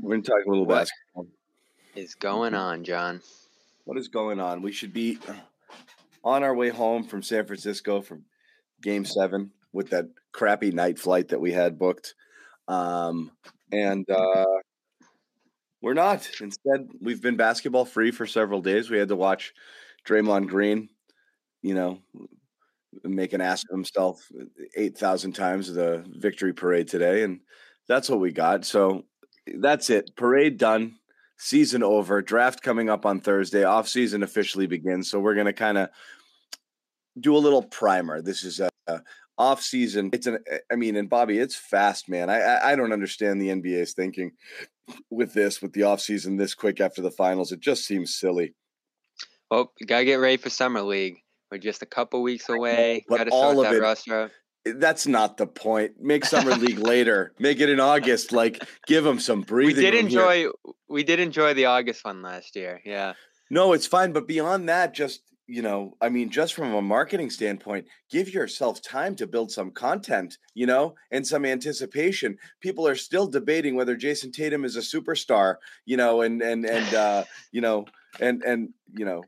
We're gonna talk a little What? basketball. is going on, John? What is going on? We should be on our way home from San Francisco from Game Seven with that crappy night flight that we had booked, um, and uh, we're not. Instead, we've been basketball free for several days. We had to watch Draymond Green, you know, make an ass of himself eight thousand times the victory parade today, and that's what we got. So that's it. Parade done. Season over. Draft coming up on Thursday. Off season officially begins. So we're gonna kind of do a little primer. This is a, a off season. It's an. I mean, and Bobby, it's fast, man. I I, I don't understand the NBA's thinking with this with the off season this quick after the finals. It just seems silly. Well, you gotta get ready for summer league. We're just a couple weeks away. but gotta all of that it- roster. That's not the point. Make summer league later. Make it in August. Like give them some breathing. We did room here. enjoy. We did enjoy the August one last year. Yeah. No, it's fine. But beyond that, just, you know, I mean, just from a marketing standpoint, give yourself time to build some content, you know, and some anticipation. People are still debating whether Jayson Tatum is a superstar, you know, and, and, and, uh, you know, and, and, you know,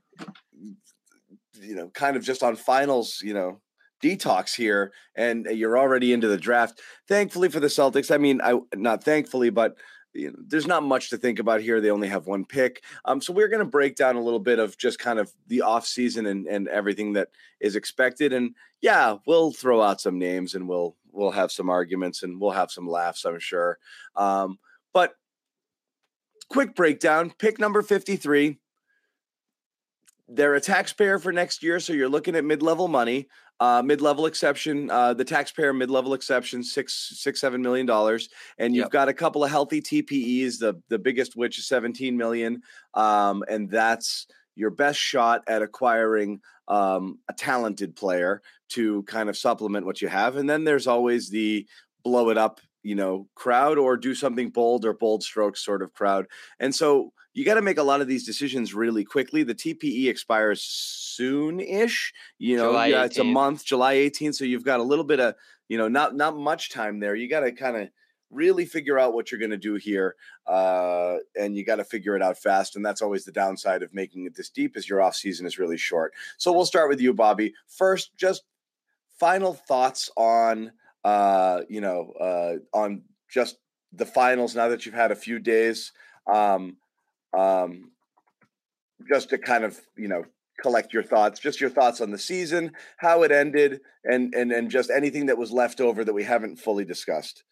you know, kind of just on finals, you know, detox here and you're already into the draft. Thankfully for the Celtics, I mean, I not thankfully, but you know, there's not much to think about here. They only have one pick. Um, so we're going to break down a little bit of just kind of the off season and, and everything that is expected. And yeah, we'll throw out some names and we'll we'll have some arguments and we'll have some laughs, I'm sure. Um, but quick breakdown: pick number 53. They're a taxpayer for next year, so you're looking at mid-level money. Uh, mid-level exception, uh, the taxpayer mid-level exception, six, six, seven million dollars, and you've Yep. got a couple of healthy TPEs. The the biggest which is 17 million, um, and that's your best shot at acquiring um, a talented player to kind of supplement what you have. And then there's always the blow it up, you know, crowd or do something bold or bold strokes sort of crowd. And so you got to make a lot of these decisions really quickly. The TPE expires soon ish, you know, yeah, it's a month, July 18th. So you've got a little bit of, you know, not not much time there. You got to kind of really figure out what you're going to do here uh, and you got to figure it out fast and that's always the downside of making it this deep is your off season is really short so we'll start with you bobby first just final thoughts on uh, you know uh, on just the finals now that you've had a few days um, um, just to kind of you know collect your thoughts just your thoughts on the season how it ended and and and just anything that was left over that we haven't fully discussed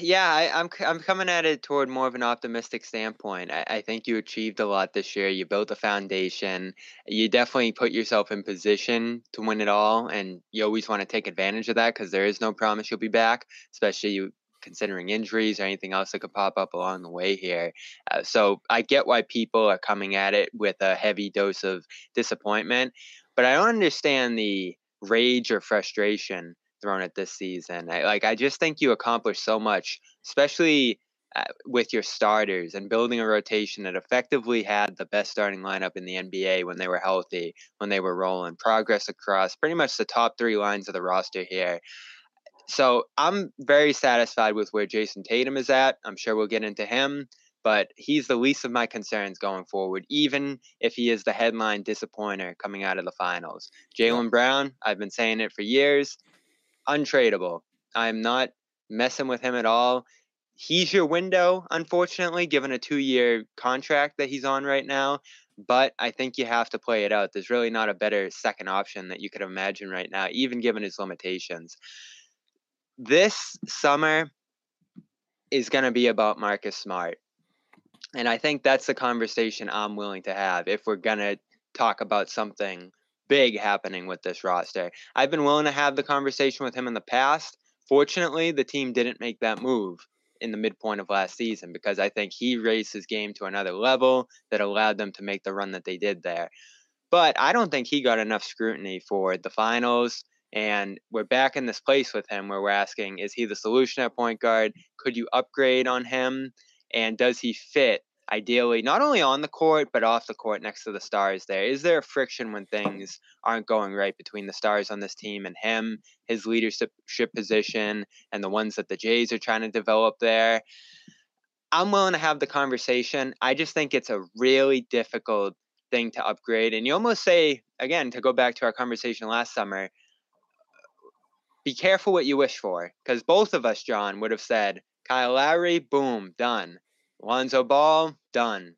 Yeah, I, I'm c- I'm coming at it toward more of an optimistic standpoint. I, I think you achieved a lot this year. You built a foundation. You definitely put yourself in position to win it all, and you always want to take advantage of that because there is no promise you'll be back, especially you considering injuries or anything else that could pop up along the way here. Uh, so I get why people are coming at it with a heavy dose of disappointment, but I don't understand the rage or frustration thrown at this season. I, like I just think you accomplished so much, especially uh, with your starters and building a rotation that effectively had the best starting lineup in the NBA when they were healthy, when they were rolling. Progress across pretty much the top three lines of the roster here. So I'm very satisfied with where Jayson Tatum is at. I'm sure we'll get into him, but he's the least of my concerns going forward, even if he is the headline disappointer coming out of the finals. Jaylen Brown, I've been saying it for years, untradeable. I'm not messing with him at all. He's your window, unfortunately, given a two year contract that he's on right now. But I think you have to play it out. There's really not a better second option that you could imagine right now, even given his limitations. This summer is going to be about Marcus Smart. And I think that's the conversation I'm willing to have if we're going to talk about something big happening with this roster. I've been willing to have the conversation with him in the past. Fortunately, the team didn't make that move in the midpoint of last season because I think he raised his game to another level that allowed them to make the run that they did there. But I don't think he got enough scrutiny for the finals. And we're back in this place with him where we're asking, is he the solution at point guard? Could you upgrade on him? And does he fit ideally not only on the court but off the court next to the stars there is there a friction when things aren't going right between the stars on this team and him his leadership position and the ones that the jays are trying to develop there i'm willing to have the conversation i just think it's a really difficult thing to upgrade and you almost say again to go back to our conversation last summer be careful what you wish for because both of us john would have said kyle lowry boom done Lonzo Ball, done.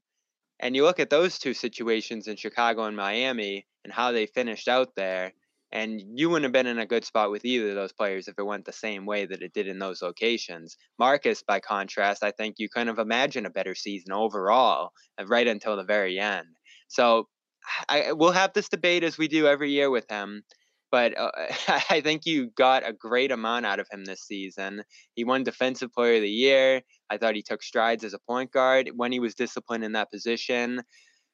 And you look at those two situations in Chicago and Miami and how they finished out there, and you wouldn't have been in a good spot with either of those players if it went the same way that it did in those locations. Marcus, by contrast, I think you kind of imagine a better season overall, uh, right until the very end. So I, we'll have this debate as we do every year with him but uh, I think you got a great amount out of him this season. He won Defensive Player of the Year. I thought he took strides as a point guard when he was disciplined in that position.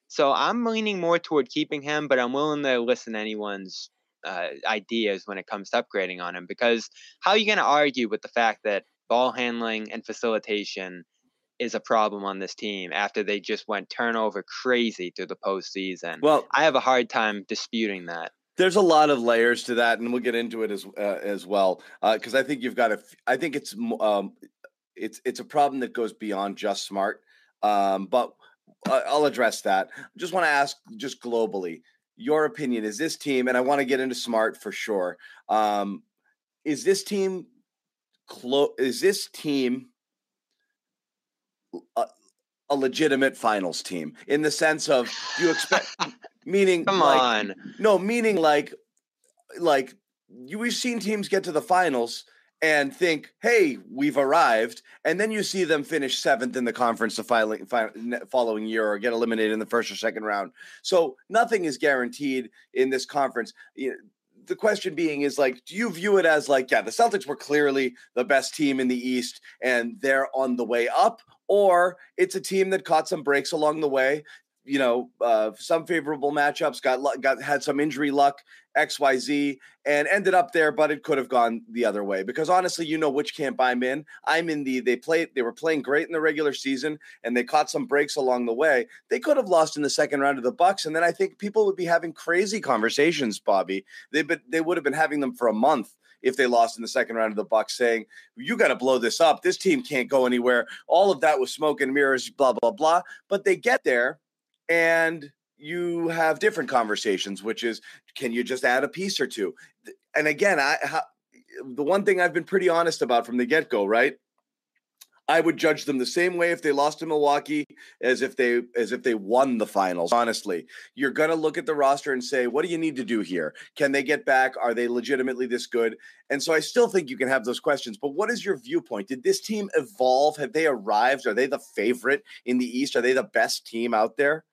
So I'm leaning more toward keeping him, but I'm willing to listen to anyone's uh, ideas when it comes to upgrading on him because how are you going to argue with the fact that ball handling and facilitation is a problem on this team after they just went turnover crazy through the postseason? Well, I have a hard time disputing that there's a lot of layers to that, and we'll get into it as uh, as well. Because uh, I think you've got to. I think it's um, it's it's a problem that goes beyond just smart. Um, but I'll address that. Just want to ask, just globally, your opinion is this team, and I want to get into smart for sure. Um, is this team close? Is this team a, a legitimate finals team in the sense of you expect? Meaning, come like, on, no, meaning like, like you we've seen teams get to the finals and think, "Hey, we've arrived," and then you see them finish seventh in the conference the following, following year, or get eliminated in the first or second round. So nothing is guaranteed in this conference. The question being is like, do you view it as like, yeah, the Celtics were clearly the best team in the East, and they're on the way up, or it's a team that caught some breaks along the way you know, uh, some favorable matchups, got got had some injury luck, X Y Z, and ended up there, but it could have gone the other way. Because honestly, you know which camp I'm in. I'm in the they played they were playing great in the regular season, and they caught some breaks along the way. They could have lost in the second round of the Bucks, and then I think people would be having crazy conversations, Bobby. They but they would have been having them for a month if they lost in the second round of the Bucks, saying you got to blow this up. This team can't go anywhere. All of that was smoke and mirrors, blah blah blah. But they get there and you have different conversations, which is can you just add a piece or two? And again, I how, the one thing I've been pretty honest about from the get go, right? I would judge them the same way if they lost to Milwaukee as if they as if they won the finals. Honestly, you're going to look at the roster and say, "What do you need to do here? Can they get back? Are they legitimately this good?" And so I still think you can have those questions. But what is your viewpoint? Did this team evolve? Have they arrived? Are they the favorite in the East? Are they the best team out there?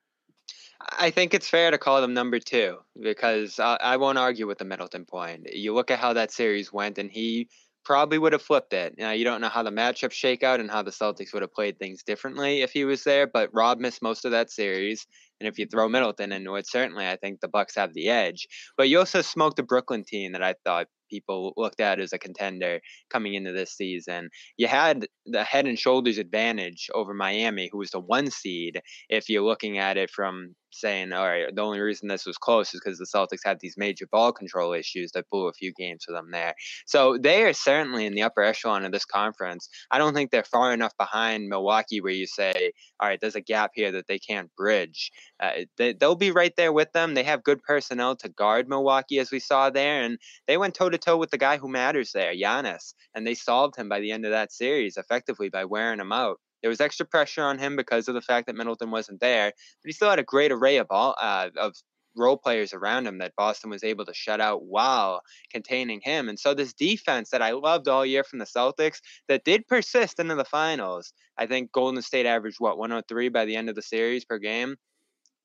I think it's fair to call them number two because I, I won't argue with the Middleton point. You look at how that series went, and he probably would have flipped it. Now, you don't know how the matchups shake out and how the Celtics would have played things differently if he was there, but Rob missed most of that series. And if you throw Middleton into it, certainly I think the Bucks have the edge. But you also smoked a Brooklyn team that I thought people looked at as a contender coming into this season. You had the head and shoulders advantage over Miami, who was the one seed, if you're looking at it from saying, all right, the only reason this was close is because the Celtics had these major ball control issues that blew a few games for them there. So they are certainly in the upper echelon of this conference. I don't think they're far enough behind Milwaukee where you say, all right, there's a gap here that they can't bridge. Uh, they, they'll be right there with them. They have good personnel to guard Milwaukee, as we saw there, and they went toe to toe with the guy who matters there, Giannis, and they solved him by the end of that series effectively by wearing him out. There was extra pressure on him because of the fact that Middleton wasn't there, but he still had a great array of ball uh, of role players around him that Boston was able to shut out while containing him. And so this defense that I loved all year from the Celtics that did persist into the finals. I think Golden State averaged what 103 by the end of the series per game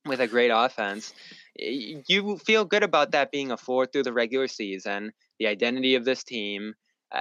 with a great offense. You feel good about that being a floor through the regular season, the identity of this team,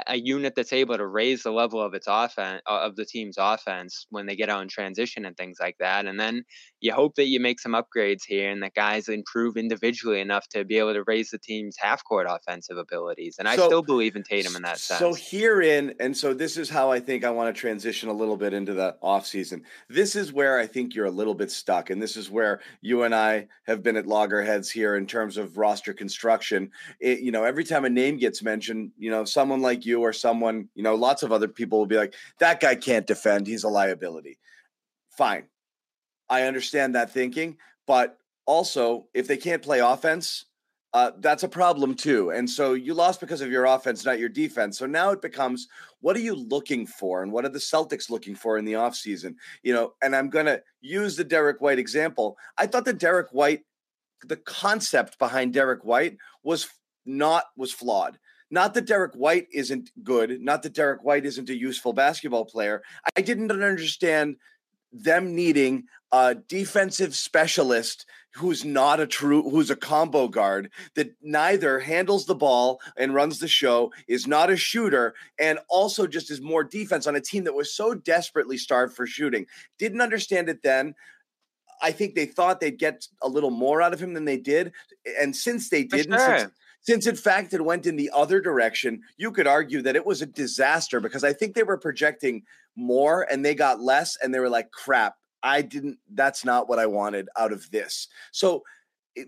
a unit that's able to raise the level of its offense of the team's offense when they get out in transition and things like that. And then you hope that you make some upgrades here and that guys improve individually enough to be able to raise the team's half court offensive abilities. And I still believe in Tatum in that sense. So herein, and so this is how I think I want to transition a little bit into the offseason. This is where I think you're a little bit stuck. And this is where you and I have been at loggerheads here in terms of roster construction. It, you know, every time a name gets mentioned, you know, someone like like you or someone, you know, lots of other people will be like, that guy can't defend. He's a liability. Fine. I understand that thinking. But also, if they can't play offense, uh, that's a problem too. And so you lost because of your offense, not your defense. So now it becomes what are you looking for and what are the Celtics looking for in the offseason? You know, and I'm going to use the Derrick White example. I thought that Derrick White, the concept behind Derrick White was not was flawed. Not that Derrick White isn't good, not that Derrick White isn't a useful basketball player. I didn't understand them needing a defensive specialist who's not a true who's a combo guard that neither handles the ball and runs the show is not a shooter and also just is more defense on a team that was so desperately starved for shooting didn't understand it then I think they thought they'd get a little more out of him than they did. And since they didn't, sure. since, since in fact it went in the other direction, you could argue that it was a disaster because I think they were projecting more and they got less and they were like, crap, I didn't, that's not what I wanted out of this. So,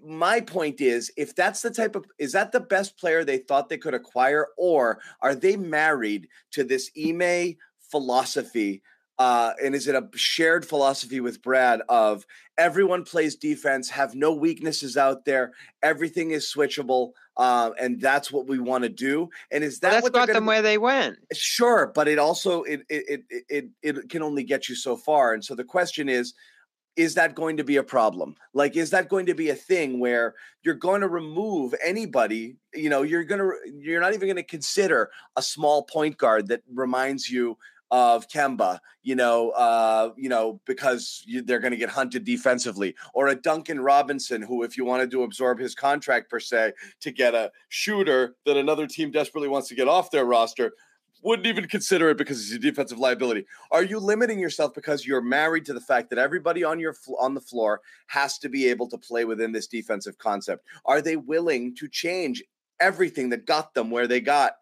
my point is if that's the type of is that the best player they thought they could acquire or are they married to this Ime philosophy uh, and is it a shared philosophy with Brad of everyone plays defense, have no weaknesses out there, everything is switchable, uh, and that's what we want to do? And is that well, that's what got them where they went? Sure, but it also it, it it it it can only get you so far. And so the question is, is that going to be a problem? Like, is that going to be a thing where you're going to remove anybody? You know, you're gonna you're not even going to consider a small point guard that reminds you of Kemba, you know, uh, you know, because you, they're going to get hunted defensively, or a Duncan Robinson, who, if you wanted to absorb his contract per se to get a shooter that another team desperately wants to get off their roster, wouldn't even consider it because he's a defensive liability. Are you limiting yourself because you're married to the fact that everybody on your on the floor has to be able to play within this defensive concept? Are they willing to change everything that got them where they got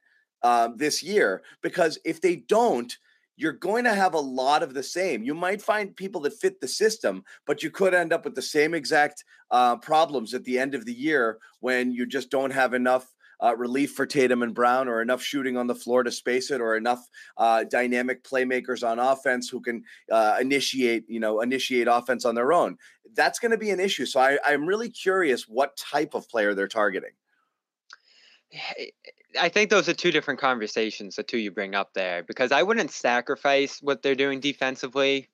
uh, this year? Because if they don't you're going to have a lot of the same. You might find people that fit the system, but you could end up with the same exact uh, problems at the end of the year when you just don't have enough uh, relief for Tatum and Brown, or enough shooting on the floor to space it, or enough uh, dynamic playmakers on offense who can uh, initiate, you know, initiate offense on their own. That's going to be an issue. So I, I'm really curious what type of player they're targeting. I think those are two different conversations, the two you bring up there, because I wouldn't sacrifice what they're doing defensively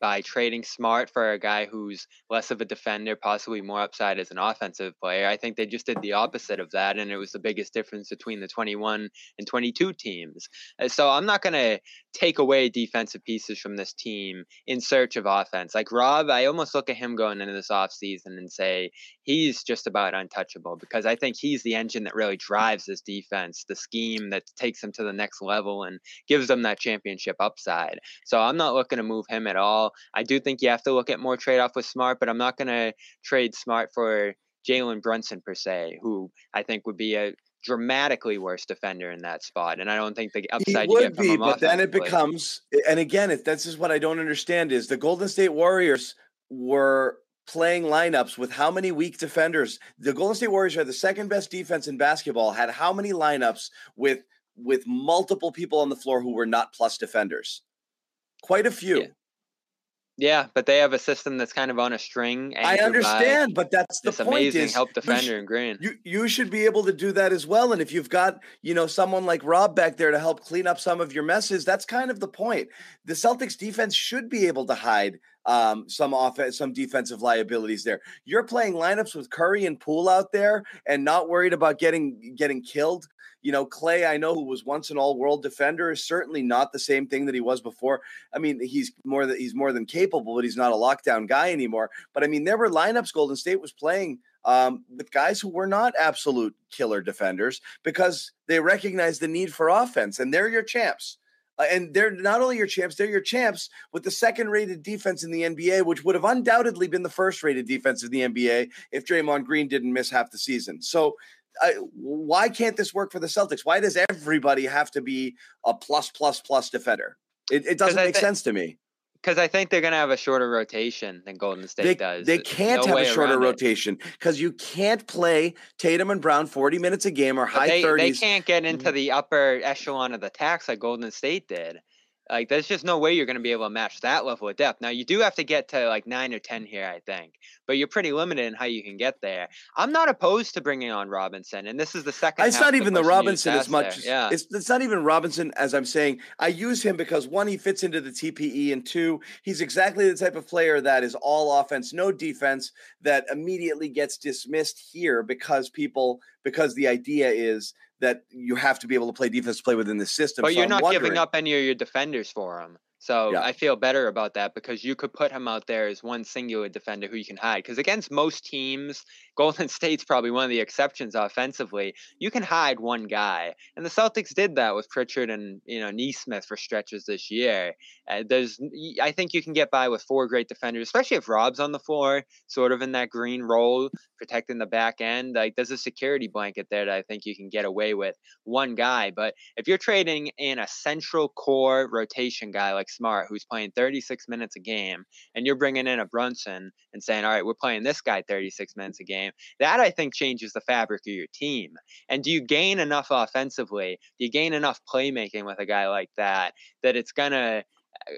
by trading Smart for a guy who's less of a defender, possibly more upside as an offensive player. I think they just did the opposite of that, and it was the biggest difference between the 21 and 22 teams. Uh, so I'm not going to take away defensive pieces from this team in search of offense. Like Rob, I almost look at him going into this offseason and say he's just about untouchable because I think he's the engine that really drives this defense, the scheme that takes them to the next level and gives them that championship upside. So I'm not looking to move him at all. I do think you have to look at more trade off with Smart, but I'm not going to trade Smart for Jalen Brunson per se, who I think would be a dramatically worse defender in that spot, and I don't think the He upside you would be, him but then it becomes, and again, if this is what I don't understand is the Golden State Warriors were playing lineups with how many weak defenders? The Golden State Warriors are the second best defense in basketball. Had how many lineups with with multiple people on the floor who were not plus defenders? Quite a few. Yeah. Yeah, but they have a system that's kind of on a string. I understand, but that's the point. amazing is help defender sh- in green. You you should be able to do that as well. And if you've got you know someone like Rob back there to help clean up some of your messes, that's kind of the point. The Celtics defense should be able to hide um, some offense, some defensive liabilities there. You're playing lineups with Curry and Poole out there, and not worried about getting getting killed. You know, Clay, I know who was once an all-world defender, is certainly not the same thing that he was before. I mean, he's more than he's more than capable, but he's not a lockdown guy anymore. But I mean, there were lineups Golden State was playing um, with guys who were not absolute killer defenders because they recognize the need for offense, and they're your champs. Uh, and they're not only your champs, they're your champs with the second rated defense in the NBA, which would have undoubtedly been the first rated defense in the NBA if Draymond Green didn't miss half the season. So, uh, why can't this work for the Celtics? Why does everybody have to be a plus, plus, plus defender? It, it doesn't make sense to me. Because I think they're going to have a shorter rotation than Golden State They, does. they can't no have a shorter rotation because you can't play Tatum and Brown 40 minutes a game or But high they, 30s. they can't get Mm-hmm. into the upper echelon of the tax like Golden State did. Like, there's just no way you're going to be able to match that level of depth. Now, you do have to get to like nine or 10 here, I think, but you're pretty limited in how you can get there. I'm not opposed to bringing on Robinson, and this is the second. It's not even the Robinson as much. as- Yeah. It's, it's not even Robinson as I'm saying. I use him because one, he fits into the TPE, and two, he's exactly the type of player that is all offense, no defense, that immediately gets dismissed here because people, because the idea is that you have to be able to play defense, to play within the system. But So you're I'm not giving up any of your defenders for him. So Yeah. I feel better about that because you could put him out there as one singular defender who you can hide. Because against most teams, Golden State's probably one of the exceptions offensively. You can hide one guy, and the Celtics did that with Pritchard and you know Nesmith for stretches this year. Uh, there's, I think you can get by with four great defenders, especially if Rob's on the floor, sort of in that green role, protecting the back end. Like there's a security blanket there that I think you can get away with one guy. But if you're trading in a central core rotation guy like Smart, who's playing 36 minutes a game, and you're bringing in a Brunson and saying, all right, we're playing this guy 36 minutes a game, that I think changes the fabric of your team. And do you gain enough offensively? Do you gain enough playmaking with a guy like that that it's going to uh,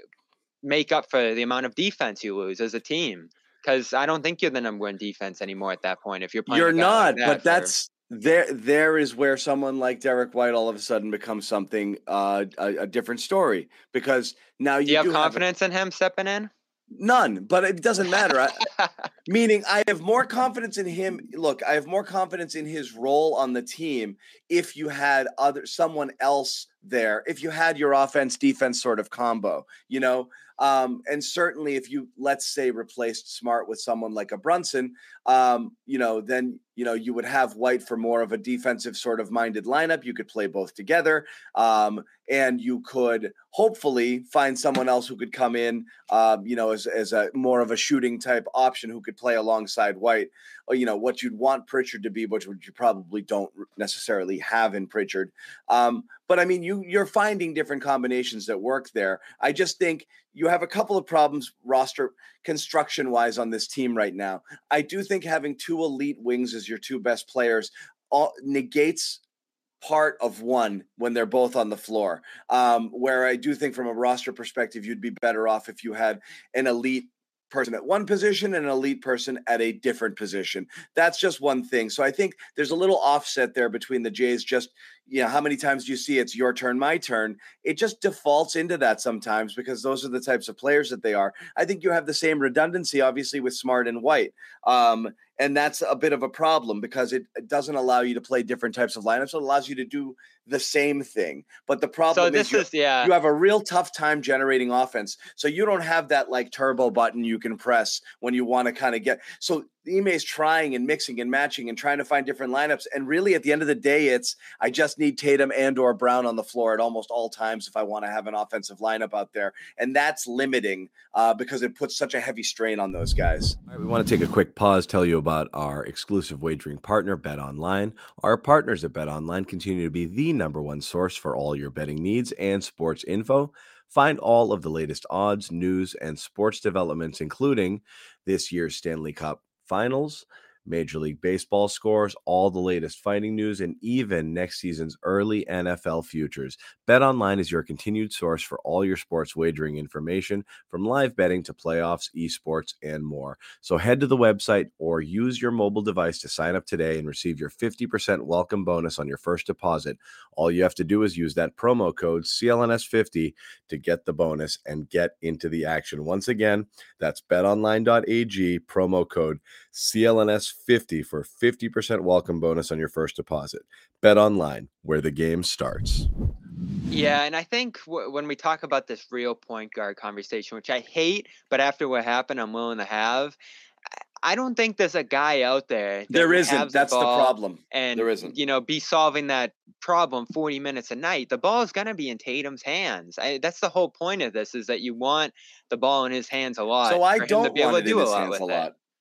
make up for the amount of defense you lose as a team? Because I don't think you're the number one defense anymore at that point. If you're playing, You're not, like that but for- that's there. There is where someone like Derrick White all of a sudden becomes something uh, a, a different story because now you Do you have do a- confidence in him stepping in? None, but it doesn't matter. I, meaning, I have more confidence in him. Look, I have more confidence in his role on the team if you had other someone else there. If you had your offense defense sort of combo, you know, um, and certainly if you let's say replaced Smart with someone like a Brunson, um, you know, then you know you would have White for more of a defensive sort of minded lineup. You could play both together, um, and you could hopefully find someone else who could come in, um, you know, as as a more of a shooting type option who could play alongside White. You know what you'd want Pritchard to be, which you probably don't necessarily have in Pritchard. Um, but I mean, you you're finding different combinations that work there. I just think you have a couple of problems roster construction wise on this team right now. I do think having two elite wings as your two best players all, negates part of one when they're both on the floor. Um, where I do think from a roster perspective, you'd be better off if you had an elite person at one position and an elite person at a different position. That's just one thing. So I think there's a little offset there between the Jays. Just you know, how many times do you see it's your turn, my turn? It just defaults into that sometimes because those are the types of players that they are. I think you have the same redundancy, obviously, with Smart and White. Um, and that's a bit of a problem because it, it doesn't allow you to play different types of lineups. It allows you to do the same thing. But the problem So is, is yeah. you have a real tough time generating offense. So you don't have that like turbo button you can press when you want to kind of get. So Ime's trying and mixing and matching and trying to find different lineups. And really, at the end of the day, it's I just need Tatum and or Brown on the floor at almost all times if I want to have an offensive lineup out there, and that's limiting uh, because it puts such a heavy strain on those guys. We want to take a quick pause, tell you about our exclusive wagering partner, BetOnline. Our partners at BetOnline continue to be the number one source for all your betting needs and sports info. Find all of the latest odds, news, and sports developments, including this year's Stanley Cup finals, Major League Baseball scores, all the latest fighting news, and even next season's early NFL futures. BetOnline is your continued source for all your sports wagering information, from live betting to playoffs, esports, and more. So head to the website or use your mobile device to sign up today and receive your 50% welcome bonus on your first deposit. All you have to do is use that promo code CLNS50 to get the bonus and get into the action. Once again, that's betonline.ag, promo code CLNS50 for 50% welcome bonus on your first deposit. Bet online, where the game starts. Yeah, and I think w- when we talk about this real point guard conversation, which I hate, but after what happened, I'm willing to have. I don't think there's a guy out there. That There can isn't. That's the ball problem. And There isn't. you know, be solving that problem 40 minutes a night. The ball is going to be in Tatum's hands. I, that's the whole point of this: is that you want the ball in his hands a lot. So I for him to don't be able want to it in do a his lot hands with a it.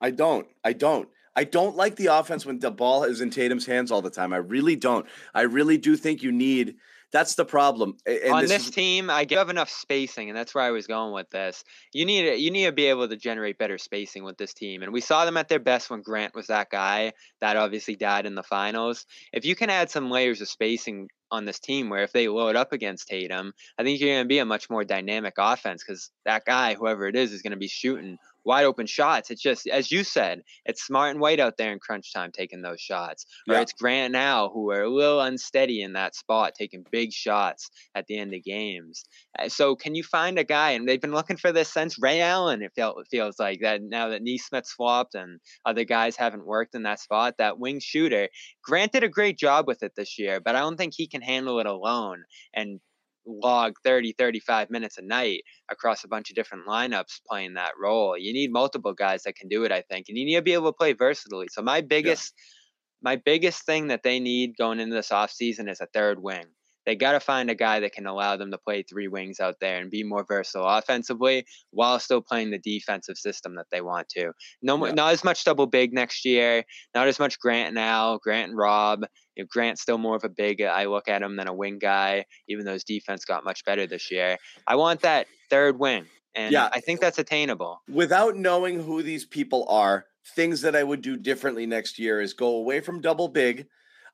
I don't. I don't. I don't like the offense when the ball is in Tatum's hands all the time. I really don't. I really do think you need. That's the problem. And on this this, is- team, I have enough spacing, and that's where I was going with this. You need to, you need to be able to generate better spacing with this team, and we saw them at their best when Grant was that guy. That obviously died in the finals. If you can add some layers of spacing on this team, where if they load up against Tatum, I think you're going to be a much more dynamic offense because that guy, whoever it is, is going to be shooting wide open shots. It's just as you said, it's Smart and White out there in crunch time taking those shots, or Yeah. it's Grant now who are a little unsteady in that spot, taking big shots at the end of games. Uh, So can you find a guy? And they've been looking for this since Ray Allen. It felt it feels like that now that Nesmith swapped and other guys haven't worked in that spot. That wing shooter, Grant did a great job with it this year, but I don't think he can handle it alone and log 30 35 minutes a night across a bunch of different lineups playing that role you need multiple guys that can do it i think and you need to be able to play versatilely so my biggest my biggest thing that they need going into this offseason is a third wing they got to find a guy that can allow them to play three wings out there and be more versatile offensively while still playing the defensive system that they want to. No, Yeah. not as much double big next year. Not as much Grant and Al, Grant and Rob. You know, Grant's still more of a big. Uh, I look at him than a wing guy, even though his defense got much better this year. I want that third wing, and Yeah. I think that's attainable. without knowing who these people are, things that I would do differently next year is go away from double big.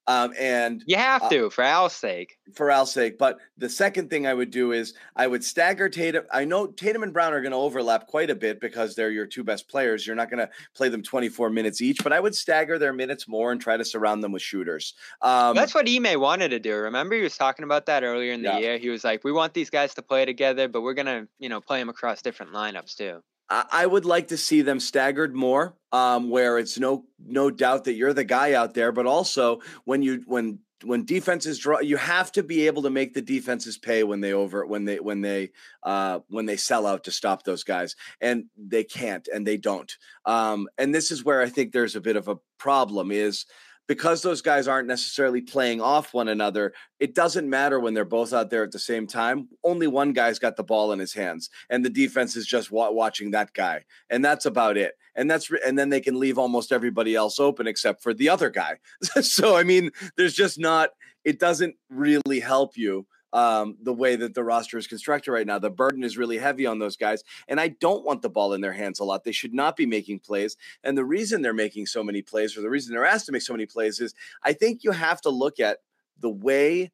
Um, and You have Uh, to, for Al's sake. for Al's sake. But the second thing I would do is I would stagger Tatum. I know Tatum and Brown are going to overlap quite a bit because they're your two best players. You're not going to play them 24 minutes each, but I would stagger their minutes more and try to surround them with shooters. Um, That's what Ime wanted to do. Remember, he was talking about that earlier in the Yeah. year. He was like, "We want these guys to play together, but we're gonna, you know, play them across different lineups too." I would like to see them staggered more, um, where it's no no doubt that you're the guy out there, but also when you when when defenses draw, you have to be able to make the defenses pay when they over when they when they uh, when they sell out to stop those guys, and they can't and they don't. Um, and this is where I think there's a bit of a problem is because those guys aren't necessarily playing off one another, it doesn't matter when they're both out there at the same time. Only one guy's got the ball in his hands, and the defense is just wa- watching that guy, and that's about it. And that's and then they can leave almost everybody else open except for the other guy. so I mean, there's just not. It doesn't really help you um, the way that the roster is constructed right now. The burden is really heavy on those guys, and I don't want the ball in their hands a lot. They should not be making plays. And the reason they're making so many plays, or the reason they're asked to make so many plays, is I think you have to look at the way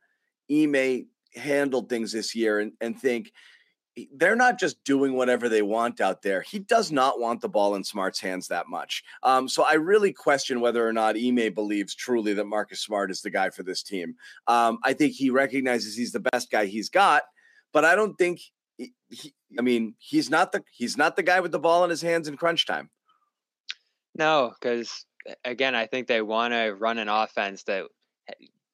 Ime handled things this year and, and think "E- they're not just doing whatever they want out there. He does not want the ball in Smart's hands that much. Um, so I really question whether or not Ime believes truly that Marcus Smart is the guy for this team. Um, I think he recognizes he's the best guy he's got, but I don't think. He, I mean, he's not the he's not the guy with the ball in his hands in crunch time. No, because again, I think they want to run an offense that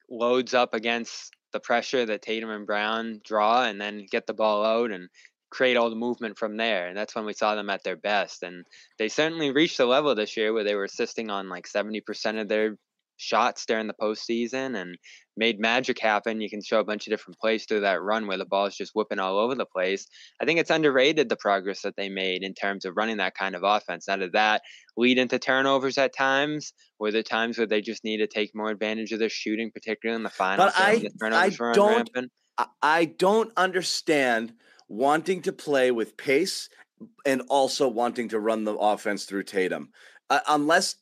loads up against the pressure that Tatum and Brown draw, and then get the ball out and create all the movement from there. And that's when we saw them at their best. And they certainly reached a level this year where they were assisting on like seventy percent of their shots during the postseason and made magic happen. You can show a bunch of different plays through that run where the ball is just whipping all over the place. I think it's underrated the progress that they made in terms of running that kind of offense. Out of that lead into turnovers at times? Were there times where they just need to take more advantage of their shooting, particularly in the finals? But I, I don't, I don't understand wanting to play with pace and also wanting to run the offense through Tatum. Uh, unless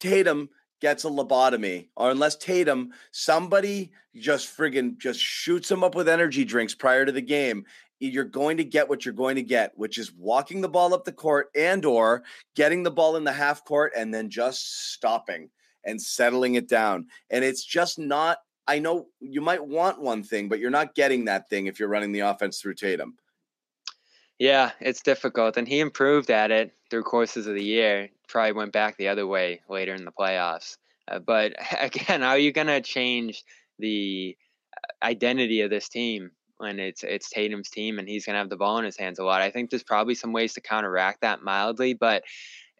Tatum gets a lobotomy or unless Tatum somebody just friggin' just shoots him up with energy drinks prior to the game you're going to get what you're going to get which is walking the ball up the court and or getting the ball in the half court and then just stopping and settling it down. And it's just not I know you might want one thing but you're not getting that thing if you're running the offense through Tatum yeah, it's difficult, and he improved at it through courses of the year. Probably went back the other way later in the playoffs. Uh, but again, how are you going to change the uh, identity of this team when it's it's Tatum's team and he's going to have the ball in his hands a lot? I think there's probably some ways to counteract that mildly. But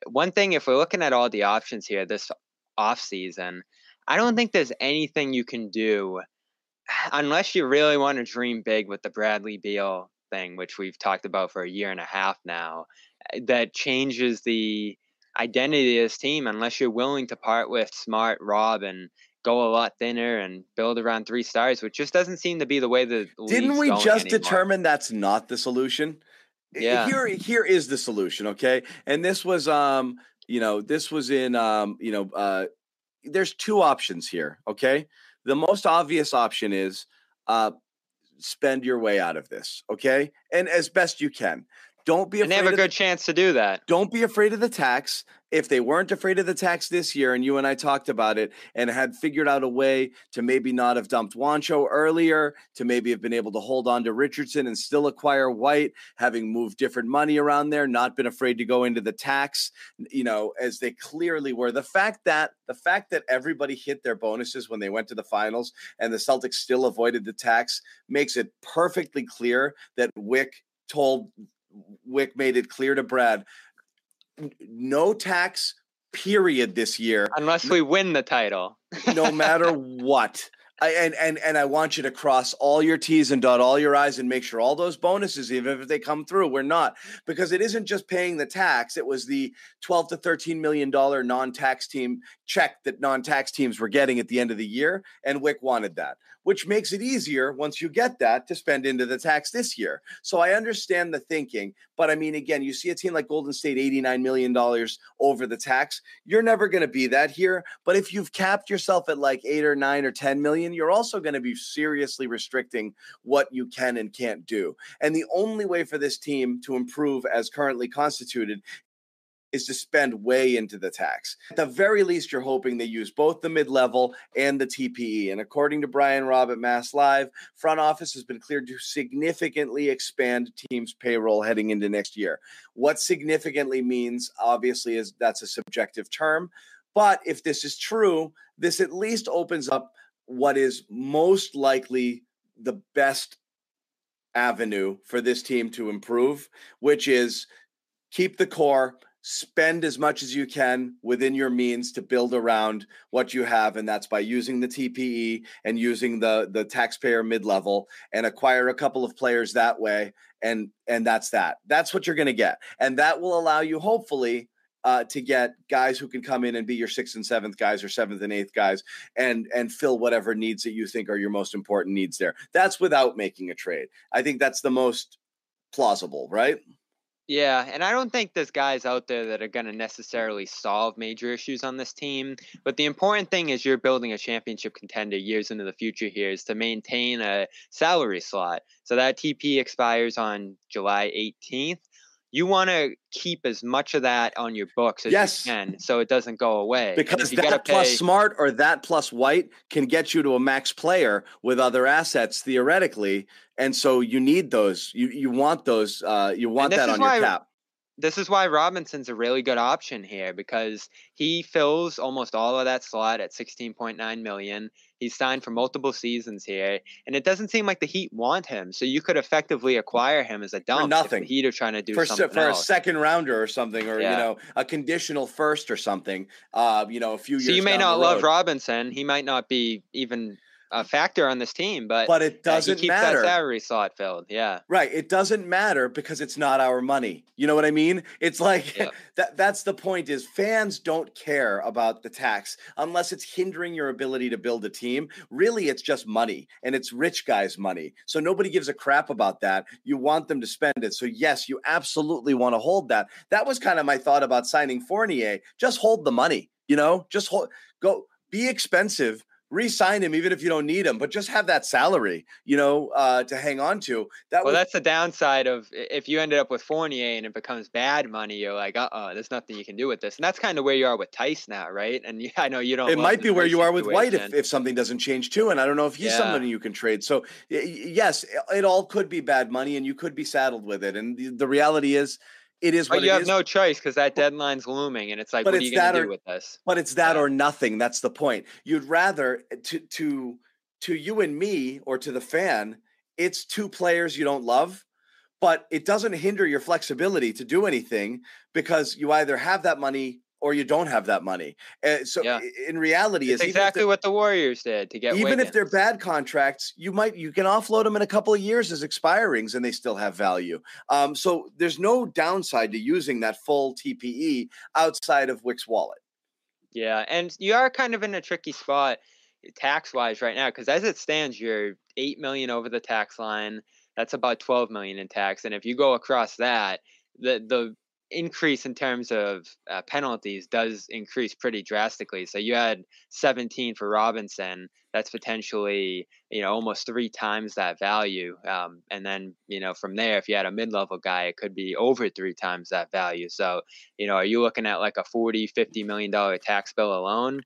one thing, if we're looking at all the options here this off season, I don't think there's anything you can do unless you really want to dream big with the Bradley Beal thing, which we've talked about for a year and a half now, eh, that changes the identity of this team unless you're willing to part with Smart, Rob, and go a lot thinner and build around three stars, which just doesn't seem to be the way the didn't we just anymore. determine that's not the solution? Yeah. Here, here is the solution. Okay, and this was, um, you know, this was in, um, you know, uh, there's two options here. Okay, the most obvious option is, uh, spend your way out of this, okay? And as best you can. Don't be afraid. And they have a good chance to do that. Don't be afraid of the tax if they weren't afraid of the tax this year, and you and I talked about it, and had figured out a way to maybe not have dumped Juancho earlier, to maybe have been able to hold on to Richardson and still acquire White, having moved different money around there, not been afraid to go into the tax, you know, as they clearly were. The fact that the fact that everybody hit their bonuses when they went to the finals and the Celtics still avoided the tax makes it perfectly clear that Wyc told Wyc made it clear to Brad no tax period this year unless we win the title. No matter what. I, and and and I want you to cross all your T's and dot all your I's and make sure all those bonuses, even if they come through, we're not. Because it isn't just paying the tax. It was the twelve to thirteen million dollar non-tax team check that non-tax teams were getting at the end of the year, and Wyc wanted that which makes it easier once you get that to spend into the tax this year. So I understand the thinking, but I mean, again, you see a team like Golden State, $89 million over the tax. You're never going to be that here. But if you've capped yourself at like eight or nine or 10 million, you're also going to be seriously restricting what you can and can't do. And the only way for this team to improve as currently constituted is to spend way into the tax. At the very least, you're hoping they use both the mid level and the TPE. And according to Brian Robb at Mass Live, front office has been cleared to significantly expand teams' payroll heading into next year. What significantly means, obviously, is that's a subjective term. But if this is true, this at least opens up what is most likely the best avenue for this team to improve, which is keep the core spend as much as you can within your means to build around what you have and that's by using the TPE and using the the taxpayer mid-level and acquire a couple of players that way and and that's that. That's what you're going to get. And that will allow you hopefully uh, to get guys who can come in and be your sixth and seventh guys or seventh and eighth guys and and fill whatever needs that you think are your most important needs there. That's without making a trade. I think that's the most plausible right yeah, and I don't think there's guys out there that are going to necessarily solve major issues on this team. But the important thing is you're building a championship contender years into the future here is to maintain a salary slot. So that TPE expires on July 18th you want to keep as much of that on your books as yes. you can so it doesn't go away. Because that pay, plus smart or that plus white can get you to a max player with other assets theoretically. And so you need those. You you want those uh you want that on your cap. This is why Robinson's a really good option here because he fills almost all of that slot at 16.9 million. He's signed for multiple seasons here, and it doesn't seem like the Heat want him. So you could effectively acquire him as a dump. if nothing. Heat are trying to do for something for else. a second rounder or something, or Yeah. you know, a conditional first or something. Uh, you know, a few years. So you may not love. Robinson. He might not be even a factor on this team, but but it uh, doesn't keeps matter. that salary slot filled. Yeah. Right. It doesn't matter because it's not our money. You know what I mean? It's like that that's the point is fans don't care about the tax unless it's hindering your ability to build a team. Really, it's just money and it's rich guys' money. So nobody gives a crap about that. You want them to spend it. So yes, you absolutely want to hold that. That was kind of my thought about signing Fournier. Just hold the money, you know? Just hold go be expensive re-sign him even if you don't need him but just have that salary you know uh to hang on to that Well, would that's the downside of if you ended up with Fournier and it becomes bad money, you're like, uh uh there's nothing you can do with this. And that's kind of where you are with Theis now, right? And yeah, I know you don't. it might be where you are with White if, if something doesn't change too. And I don't know if he's Yeah. somebody you can trade. So yes, it- it all could be bad money, and you could be saddled with it. And the, the reality is, it is But what you have is. no choice because that deadline's looming, and it's like, But what are you going to do with this? but it's that Yeah. or nothing. That's the point. You'd rather eh, to to to you and me or to the fan, it's two players you don't love, but it doesn't hinder your flexibility to do anything because you either have that money or you don't have that money. Uh, so Yeah. in reality, It's is even if exactly what the Warriors did to get. even if they're bad contracts, you might you can offload them in a couple of years as expirings, and they still have value. Um, so there's no downside to using that full TPE outside of Wyc's Wallet. Yeah, and you are kind of in a tricky spot tax wise right now because as it stands, you're eight million over the tax line. That's about twelve million in tax, and if you go across that, the the increase in terms of uh, penalties does increase pretty drastically. So you had 17 for Robinson. That's potentially you know almost three times that value. Um, and then you know from there, if you had a mid-level guy, it could be over three times that value. So you know, are you looking at like a 40, 50 million dollar tax bill alone?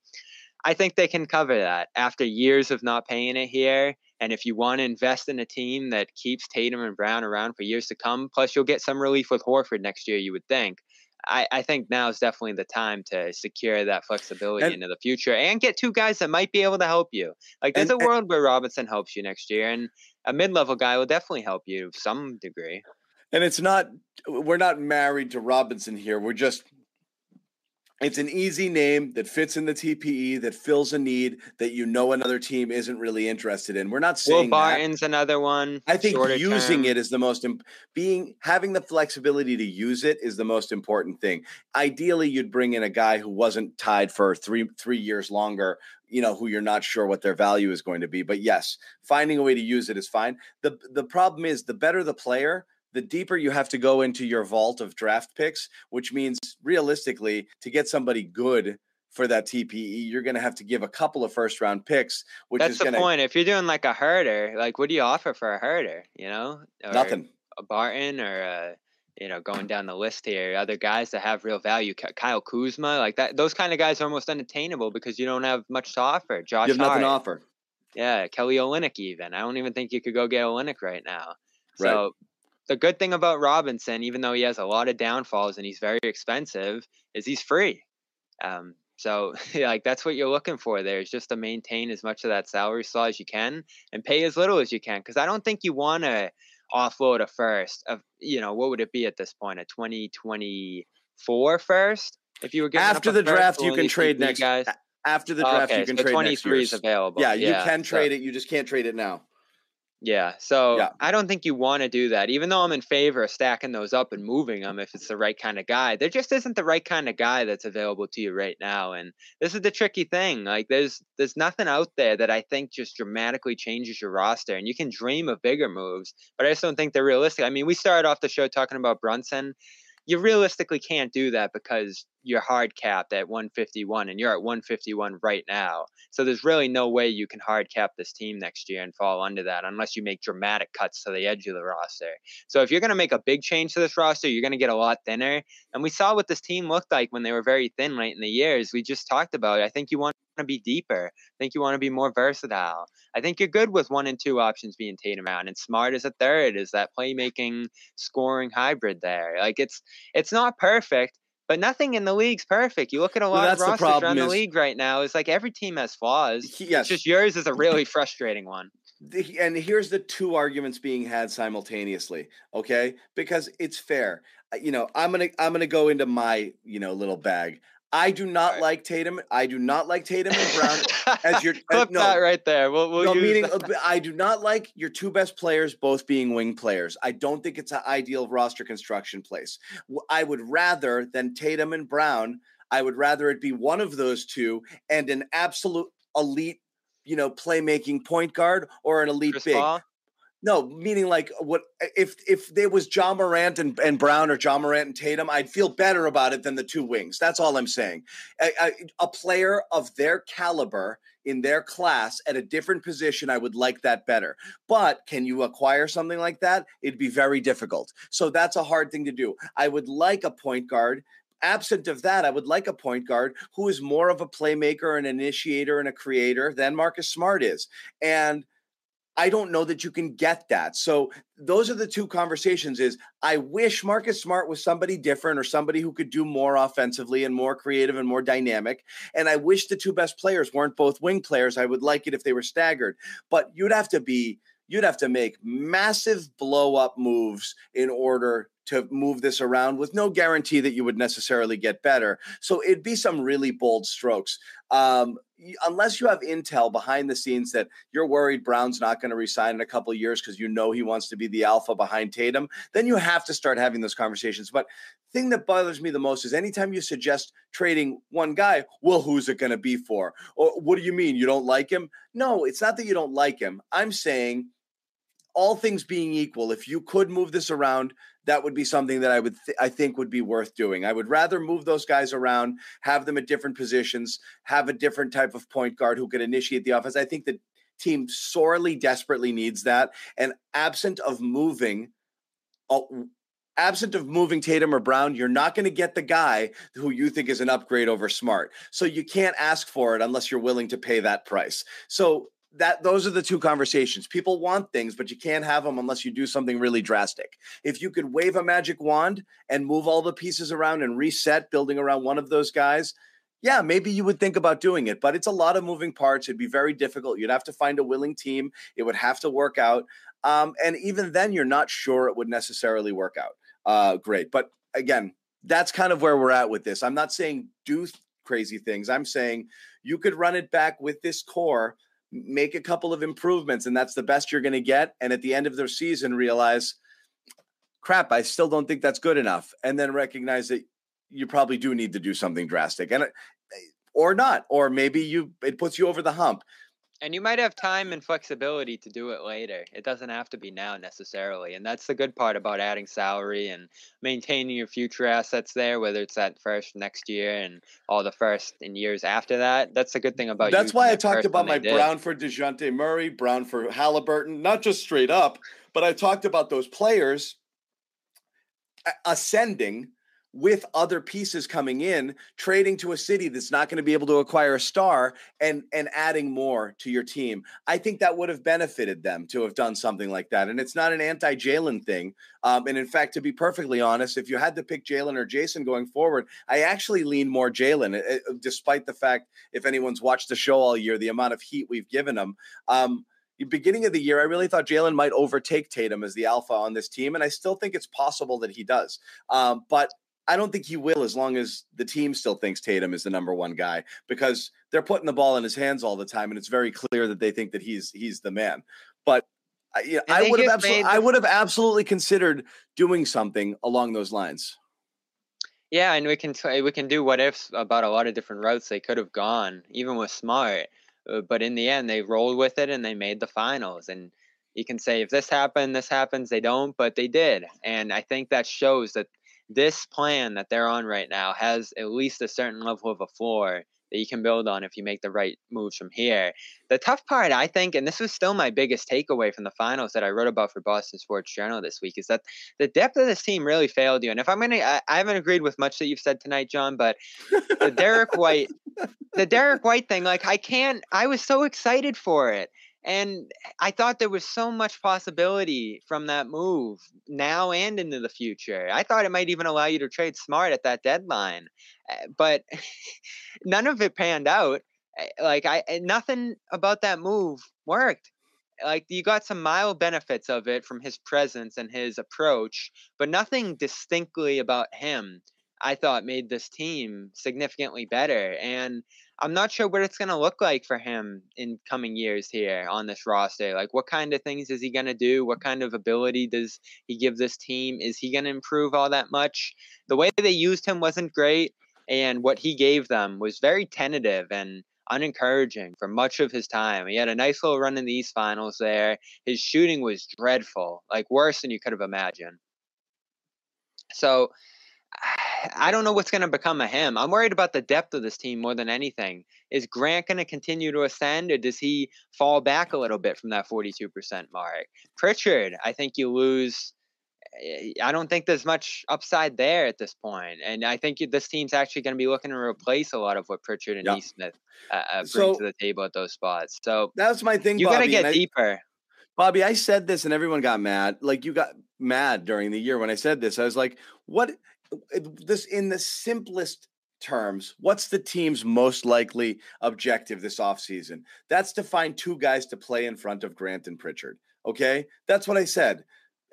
I think they can cover that after years of not paying it here. And if you want to invest in a team that keeps Tatum and Brown around for years to come, plus you'll get some relief with Horford next year, you would think. I, I think now is definitely the time to secure that flexibility And- into the future and get two guys that might be able to help you. Like there's And- a world where Robinson helps you next year, and a mid-level guy will definitely help you to some degree. And it's not we're not married to Robinson here. We're just it's an easy name that fits in the TPE that fills a need that you know another team isn't really interested in. We're not Will saying that. Barton's another one. I think using term. it is the most imp- being having the flexibility to use it is the most important thing. Ideally, you'd bring in a guy who wasn't tied for three three years longer. You know, who you're not sure what their value is going to be. But yes, finding a way to use it is fine. the The problem is the better the player, the deeper you have to go into your vault of draft picks, which means realistically, to get somebody good for that TPE, you're going to have to give a couple of first round picks, which That's is the to point. If you're doing like a herder, like what do you offer for a herder? You know, Or nothing. A Barton or a, you know, going down the list here, other guys that have real value. Kyle Kuzma, like that. Those kind of guys are almost unattainable because you don't have much to offer. Josh You have nothing to offer. yeah, Kelly Olynyk. Even I don't even think you could go get Olynyk right now. Right. The good thing about Robinson, even though he has a lot of downfalls and he's very expensive, is he's free. Um, so like that's what you're looking for there is just to maintain as much of that salary slot as you can and pay as little as you can. Because I don't think you want to offload a first of you know what would it be at this point a 2024 first if you were After the draft, you can trade next. guys. After the draft, okay, you can so trade next 23 is available. Yeah, you can so- trade it. You just can't trade it now. Yeah. So Yeah. I don't think you want to do that. Even though I'm in favor of stacking those up and moving them if it's the right kind of guy. There just isn't the right kind of guy that's available to you right now. And this is the tricky thing. Like there's there's nothing out there that I think just dramatically changes your roster. And you can dream of bigger moves, but I just don't think they're realistic. I mean, we started off the show talking about Brunson. You realistically can't do that because you're hard capped at 151 and you're at 151 right now. So there's really no way you can hard cap this team next year and fall under that unless you make dramatic cuts to the edge of the roster. So if you're going to make a big change to this roster, you're going to get a lot thinner. And we saw what this team looked like when they were very thin late in the years. We just talked about. I think you want to be deeper. I think you want to be more versatile. I think you're good with one and two options being Tatum out, and Smart is a third. Is that playmaking, scoring hybrid there? Like it's it's not perfect, but nothing in the league's perfect. You look at a lot of the rosters problem around the league right now. It's like every team has flaws. Yes. It's just yours is a really frustrating one. the- and here's the two arguments being had simultaneously okay because it's fair Uh, you know i'm gonna i'm gonna go into my you know little bag i do not Alright. like tatum i do not like tatum and brown as your- clip no. that right there. We'll, we'll no, meaning that. uh, I do not like your two best players both being wing players. I don't think it's an ideal roster construction place. I would rather than Tatum and Brown. I would rather it be one of those two and an absolute elite, you know, playmaking point guard or an elite Chris big. Paul. No, meaning like what if if there was Ja Morant and, and Brown or Ja Morant and Tatum, I'd feel better about it than the two wings. That's all I'm saying. A, a, a player of their caliber in their class at a different position, I would like that better. But can you acquire something like that? It'd be very difficult. So that's a hard thing to do. I would like a point guard. Absent of that, I would like a point guard who is more of a playmaker, an initiator, and a creator than Marcus Smart is. And I don't know that you can get that. So those are the two conversations is I wish Marcus Smart was somebody different or somebody who could do more offensively and more creative and more dynamic. And I wish the two best players weren't both wing players. I would like it if they were staggered. But you'd have to be you'd have to make massive blow up moves in order to move this around with no guarantee that you would necessarily get better. So it'd be some really bold strokes. Um, unless you have intel behind the scenes that you're worried Brown's not going to resign in a couple years because you know he wants to be the alpha behind Tatum, then you have to start having those conversations. But thing that bothers me the most is anytime you suggest trading one guy, well, who's it going to be for? Or what do you mean you don't like him? No, it's not that you don't like him. I'm saying all things being equal, if you could move this around, that would be something that I would th- I think would be worth doing. I would rather move those guys around, have them at different positions, have a different type of point guard who could initiate the offense. I think the team sorely desperately needs that. And absent of moving uh, absent of moving Tatum or Brown, you're not going to get the guy who you think is an upgrade over Smart. So you can't ask for it unless you're willing to pay that price. So that those are the two conversations. People want things, but you can't have them unless you do something really drastic. If you could wave a magic wand and move all the pieces around and reset building around one of those guys, yeah, maybe you would think about doing it, but it's a lot of moving parts. It'd be very difficult. You'd have to find a willing team. It would have to work out. Um, and even then, you're not sure it would necessarily work out. Uh, great. But again, that's kind of where we're at with this. I'm not saying do th- crazy things. I'm saying you could run it back with this core, make a couple of improvements, and that's the best you're going to get. And at the end of the season, realize, crap, I still don't think that's good enough. And then recognize that you probably do need to do something drastic. And eh, or not, or maybe you it puts you over the hump. And you might have time and flexibility to do it later. It doesn't have to be now necessarily. And that's the good part about adding salary and maintaining your future assets there, whether it's that first next year and all the first and years after that. That's the good thing about That's why I talked about my. Brown for Dejounte Murray, Brown for Halliburton, not just straight up, but I talked about those players ascending with other pieces coming in, trading to a city that's not going to be able to acquire a star and and adding more to your team. I think that would have benefited them to have done something like that. And it's not an anti-Jaylen thing. Um, and in fact, to be perfectly honest, if you had to pick Jaylen or Jayson going forward, I actually lean more Jaylen, eh, eh, despite the fact if anyone's watched the show all year, the amount of heat we've given him. Um, beginning of the year, I really thought Jaylen might overtake Tatum as the alpha on this team, and I still think it's possible that he does. Um, but I don't think he will as long as the team still thinks Tatum is the number one guy because they're putting the ball in his hands all the time, and it's very clear that they think that he's he's the man. But I, I would have absolutely, I would have absolutely considered doing something along those lines. Yeah, and we can t- we can do what ifs about a lot of different routes they could have gone, even with Smart. Uh, but in the end, they rolled with it and they made the finals. And you can say if this happened, this happens. They don't, but they did. And I think that shows that this plan that they're on right now has at least a certain level of a floor that you can build on if you make the right moves from here. The tough part, I think, and this was still my biggest takeaway from the finals that I wrote about for Boston Sports Journal this week, is that the depth of this team really failed you. And if I'm gonna, I, I haven't agreed with much that you've said tonight, John, but the Derrick White, the Derrick White thing, like I can't. I was so excited for it, And I thought there was so much possibility from that move now and into the future. I thought it might even allow you to trade smart at that deadline. Eh, but none of it panned out. Eh, like I nothing about that move worked. Like you got some mild benefits of it from his presence and his approach, but nothing distinctly about him I thought made this team significantly better. And I'm not sure what it's going to look like for him in coming years here on this roster. Like, what kind of things is he going to do? What kind of ability does he give this team? Is he going to improve all that much? The way they used him wasn't great, and what he gave them was very tentative and unencouraging for much of his time. He had a nice little run in the East Finals there. His shooting was dreadful, like worse than you could have imagined. So, I don't know what's going to become of him. I'm worried about the depth of this team more than anything. Is Grant going to continue to ascend, or does he fall back a little bit from that 42% mark? Pritchard, I think you lose. Eh, I don't think there's much upside there at this point, and I think this team's actually going to be looking to replace a lot of what Pritchard and yeah. Nesmith uh, uh, bring so, to the table at those spots. So that's my thing. You got to get deeper. Bobby, I said this and everyone got mad. Like you got mad during the year when I said this. I was like, "What? This in the simplest terms, what's the team's most likely objective this offseason? That's to find two guys to play in front of Grant and Pritchard. Okay. That's what I said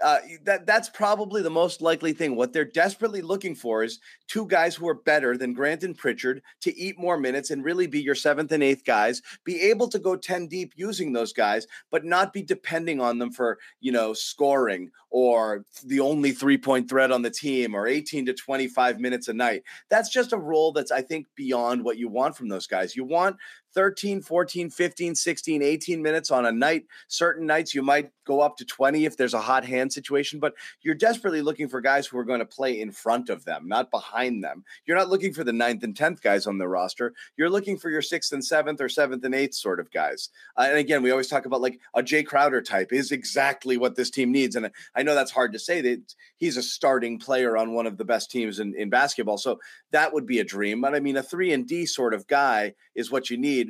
uh, that that's probably the most likely thing. What they're desperately looking for is two guys who are better than Grant and Pritchard to eat more minutes and really be your seventh and eighth guys. Be able to go ten deep using those guys, but not be depending on them for you know scoring or the only three point threat on the team or eighteen to twenty five minutes a night. That's just a role that's I think beyond what you want from those guys. You want 13, 14, 15, 16, 18 minutes on a night. Certain nights you might go up to 20 if there's a hot hand situation, but you're desperately looking for guys who are going to play in front of them, not behind them. You're not looking for the ninth and 10th guys on the roster. You're looking for your sixth and seventh or seventh and eighth sort of guys. Uh, and again, we always talk about like a Jae Crowder type is exactly what this team needs. And I know that's hard to say that he's a starting player on one of the best teams in, in basketball. So that would be a dream. But I mean, a three and D sort of guy is what you need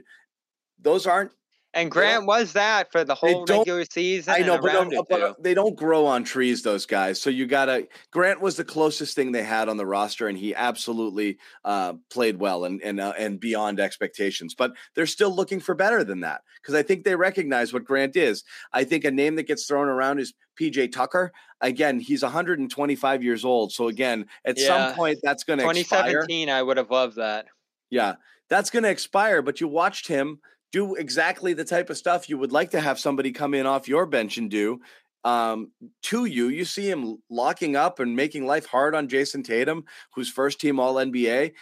those aren't and Grant was that for the whole regular season. I know, but, but, they don't grow on trees, those guys. So you gotta. Grant was the closest thing they had on the roster, and he absolutely uh, played well and and uh, and beyond expectations. But they're still looking for better than that because I think they recognize what Grant is. I think a name that gets thrown around is PJ Tucker. Again, he's 125 years old. So again, at yeah. some point, that's going to 2017. Expire. I would have loved that. Yeah, that's going to expire. But you watched him do exactly the type of stuff you would like to have somebody come in off your bench and do um, to you. You see him locking up and making life hard on Jayson Tatum, who's first team All NBA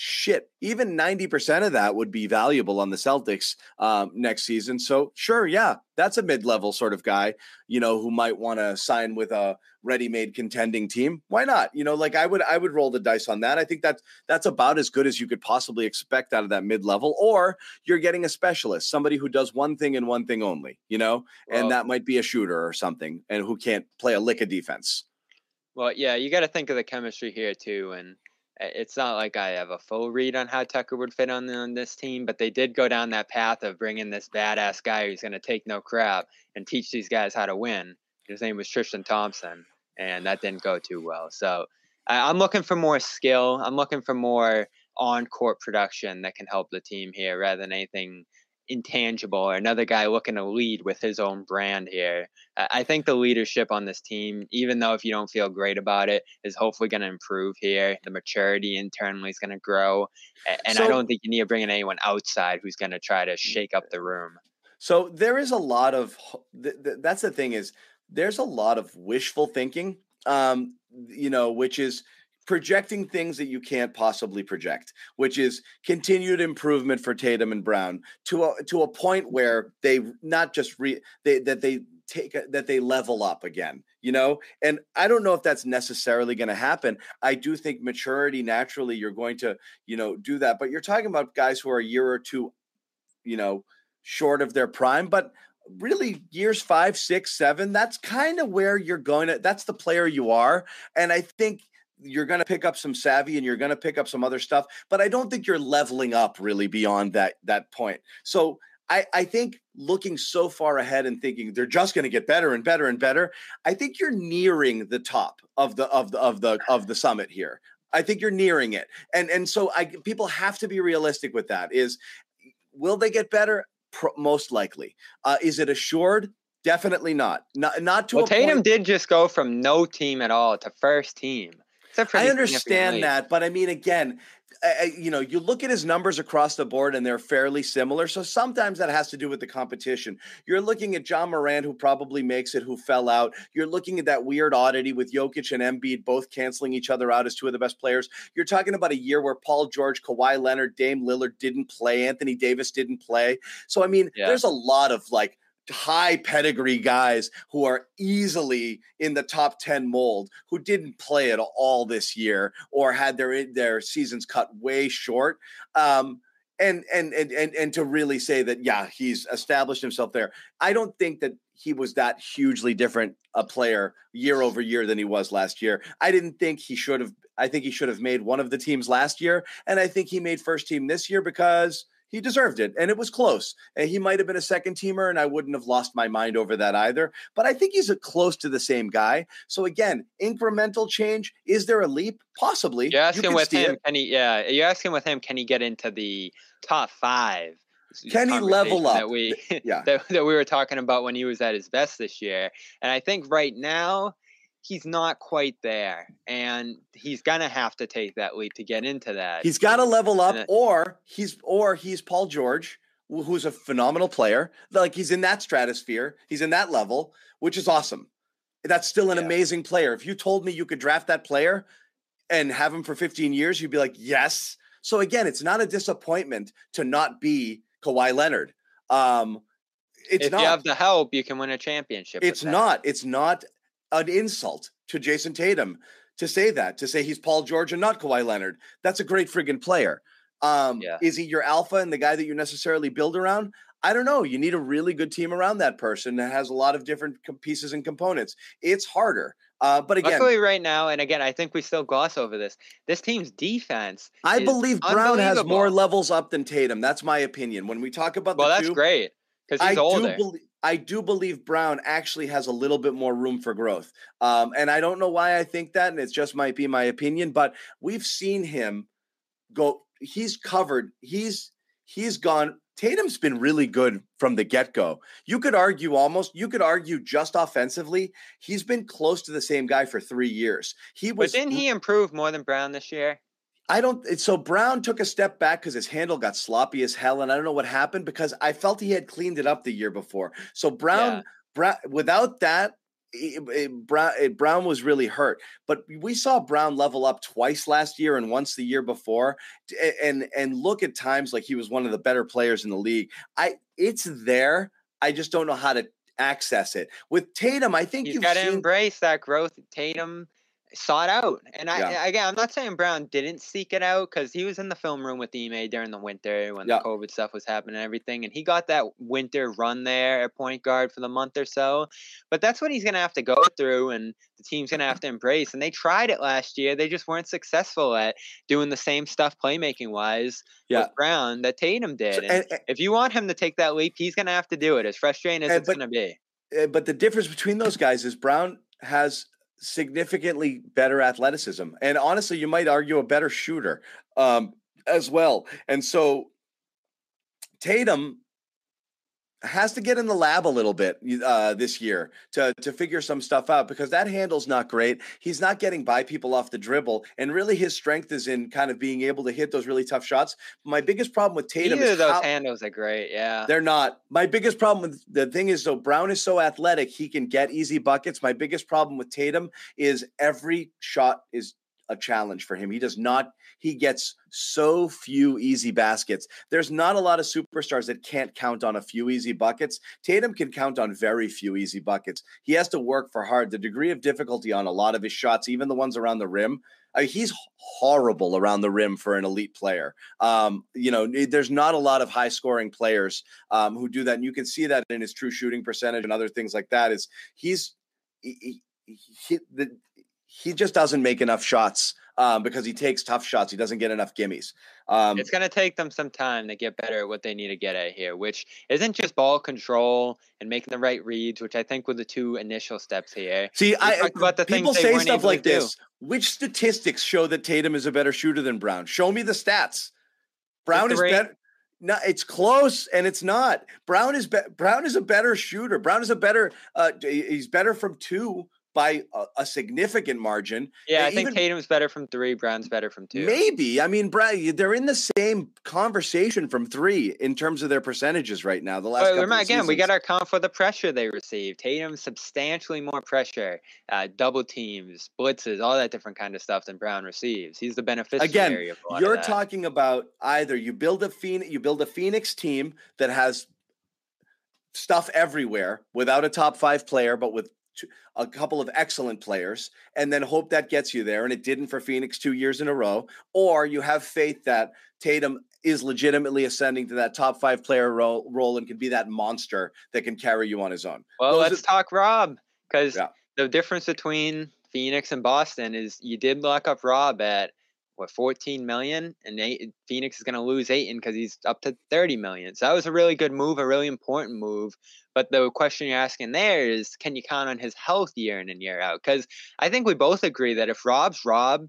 shit, even 90% of that would be valuable on the Celtics um, next season. So, sure, yeah, that's a mid level sort of guy, you know, who might want to sign with a ready made contending team. Why not? You know, like I would, I would roll the dice on that. I think that's, that's about as good as you could possibly expect out of that mid level. Or you're getting a specialist, somebody who does one thing and one thing only, you know, well, and that might be a shooter or something and who can't play a lick of defense. Well, yeah, you got to think of the chemistry here too. And, it's not like I have a full read on how Tucker would fit on, on this team, but they did go down that path of bringing this badass guy who's going to take no crap and teach these guys how to win. His name was Tristan Thompson, and that didn't go too well. So I, I'm looking for more skill. I'm looking for more on court production that can help the team here rather than anything intangible or another guy looking to lead with his own brand here. I think the leadership on this team, even though if you don't feel great about it, is hopefully going to improve here. The maturity internally is going to grow. And so, I don't think you need to bring in anyone outside who's going to try to shake up the room. So there is a lot of, that's the thing is, there's a lot of wishful thinking, um, you know, which is, projecting things that you can't possibly project, which is continued improvement for Tatum and Brown to a to a point where they not just re they that they take a, that they level up again, you know? And I don't know if that's necessarily going to happen. I do think maturity naturally you're going to, you know, do that, but you're talking about guys who are a year or two, you know, short of their prime, but really years five, six, seven, that's kind of where you're going to, that's the player you are. And I think you're going to pick up some savvy and you're going to pick up some other stuff but i don't think you're leveling up really beyond that that point so I, I think looking so far ahead and thinking they're just going to get better and better and better. I think you're nearing the top of the of the of the of the summit here. I think you're nearing it, and and so I people have to be realistic with that. Is will they get better? Pro- most likely. Uh, is it assured? Definitely not. Not not to well, Tatum point. did just go from no team at all to first team. I understand that, but I mean, again, I- you know, you look at his numbers across the board and they're fairly similar. So sometimes that has to do with the competition. You're looking at Ja Morant, who probably makes it, who fell out. You're looking at that weird oddity with Jokic and Embiid both canceling each other out as two of the best players. You're talking about a year where Paul George, Kawhi Leonard, Dame Lillard didn't play, Anthony Davis didn't play. So I mean, Yeah. there's a lot of like high pedigree guys who are easily in the top 10 mold who didn't play at all this year or had their their seasons cut way short. Um and and and and, and to really say that yeah he's established himself there i don't think that he was that hugely different a player year over year than he was last year. I didn't think he should have i think he should have made one of the teams last year and i think he made first team this year because he deserved it and it was close and he might have been a second teamer and i wouldn't have lost my mind over that either but i think he's a close to the same guy so again incremental change is there a leap possibly You're You asking can with him, it. can he? Yeah, you're asking with him, can he get into the top five? Can he level up? That we Yeah. that, that we were talking about when he was at his best this year, and I think right now he's not quite there, and he's gonna have to take that leap to get into that. he's got to level up it- or he's or he's paul george who's a phenomenal player like he's in that stratosphere he's in that level which is awesome that's still an Yeah. amazing player if you told me you could draft that player and have him for 15 years you'd be like yes so again it's not a disappointment to not be Kawhi Leonard um it's if not you have the help, you can win a championship. it's not it's not an insult to Jayson Tatum to say that to say he's Paul George and not Kawhi Leonard that's a great friggin' player um Yeah. is he your alpha and the guy that you necessarily build around I don't know you need a really good team around that person that has a lot of different com- pieces and components it's harder uh but again Luckily, right now, and again, I think we still gloss over this. This team's defense. I believe Brown has more levels up than Tatum that's my opinion when we talk about Well, that's two great because I he's older. do I do believe Brown actually has a little bit more room for growth. Um, and I don't know why I think that, and it just might be my opinion, but we've seen him go, he's covered, he's he's gone. Tatum's been really good from the get-go. You could argue almost, you could argue just offensively, he's been close to the same guy for three years. He but was didn't he improve more than Brown this year? I don't. So Brown took a step back because his handle got sloppy as hell, and I don't know what happened because I felt he had cleaned it up the year before. So Brown, Yeah. Brown, without that, it- it- Brown, it- Brown was really hurt. But we saw Brown level up twice last year and once the year before, and and look at times like he was one of the better players in the league. I it's there. I just don't know how to access it. With Tatum, I think He's you've got to seen. embrace that growth. Tatum sought out, and I Yeah. again, I'm not saying Brown didn't seek it out because he was in the film room with Ime during the winter when Yeah. the COVID stuff was happening and everything, and he got that winter run there at point guard for the month or so. But that's what he's gonna have to go through, and the team's gonna have to embrace. And they tried it last year; they just weren't successful at doing the same stuff playmaking wise Yeah. with Brown that Tatum did. So- and, and- and- if you want him to take that leap, he's gonna have to do it. As frustrating as it's but- gonna be. uh, but the difference between those guys is Brown has significantly better athleticism, and honestly, you might argue a better shooter um, as well. And so Tatum has to get in the lab a little bit uh, this year to to figure some stuff out because that handle's not great. He's not getting by people off the dribble, and really his strength is in kind of being able to hit those really tough shots. My biggest problem with Tatum Either is those how, handles are great. Yeah. they're not. My biggest problem with the thing is though Brown is so athletic, he can get easy buckets. My biggest problem with Tatum is every shot is a challenge for him. He does not he gets so few easy baskets. There's not a lot of superstars that can't count on a few easy buckets. Tatum can count on very few easy buckets. He has to work for hard. The degree of difficulty on a lot of his shots, even the ones around the rim, I mean, he's horrible around the rim for an elite player. Um, you know, there's not a lot of high scoring players um, who do that, and you can see that in his true shooting percentage and other things like that. Is he's he, he, he, the, he just doesn't make enough shots um, because he takes tough shots. He doesn't get enough gimmies. Um, it's going to take them some time to get better at what they need to get at here, which isn't just ball control and making the right reads, which I think were the two initial steps here. See, We I about the people say stuff like this. Which statistics show that Tatum is a better shooter than Brown? Show me the stats. Brown is better. No, it's close, and it's not. Brown is be- Brown is a better shooter. Brown is a better. Uh, he's better from two by a, a significant margin. Yeah, I And think even- Tatum's better from three, Brown's better from two. Maybe. I mean, Brown. They're in the same conversation from three in terms of their percentages right now. The last couple remember, again, we got to account for the pressure they received. Tatum substantially more pressure, uh, double teams, blitzes, all that different kind of stuff than Brown receives. He's the beneficiary again you're talking about either you build a phoenix you build a phoenix team that has stuff everywhere without a top five player but with a couple of excellent players and then hope that gets you there and it didn't for phoenix two years in a row or you have faith that tatum is legitimately ascending to that top five player role, role and can be that monster that can carry you on his own Well, Those let's are- talk Rob because Yeah. the difference between Phoenix and Boston is you did lock up Rob at what 14 million, and eight, Phoenix is going to lose Ayton because he's up to 30 million. So that was a really good move, a really important move. But the question you're asking there is, can you count on his health year in and year out? Because I think we both agree that if Rob's Rob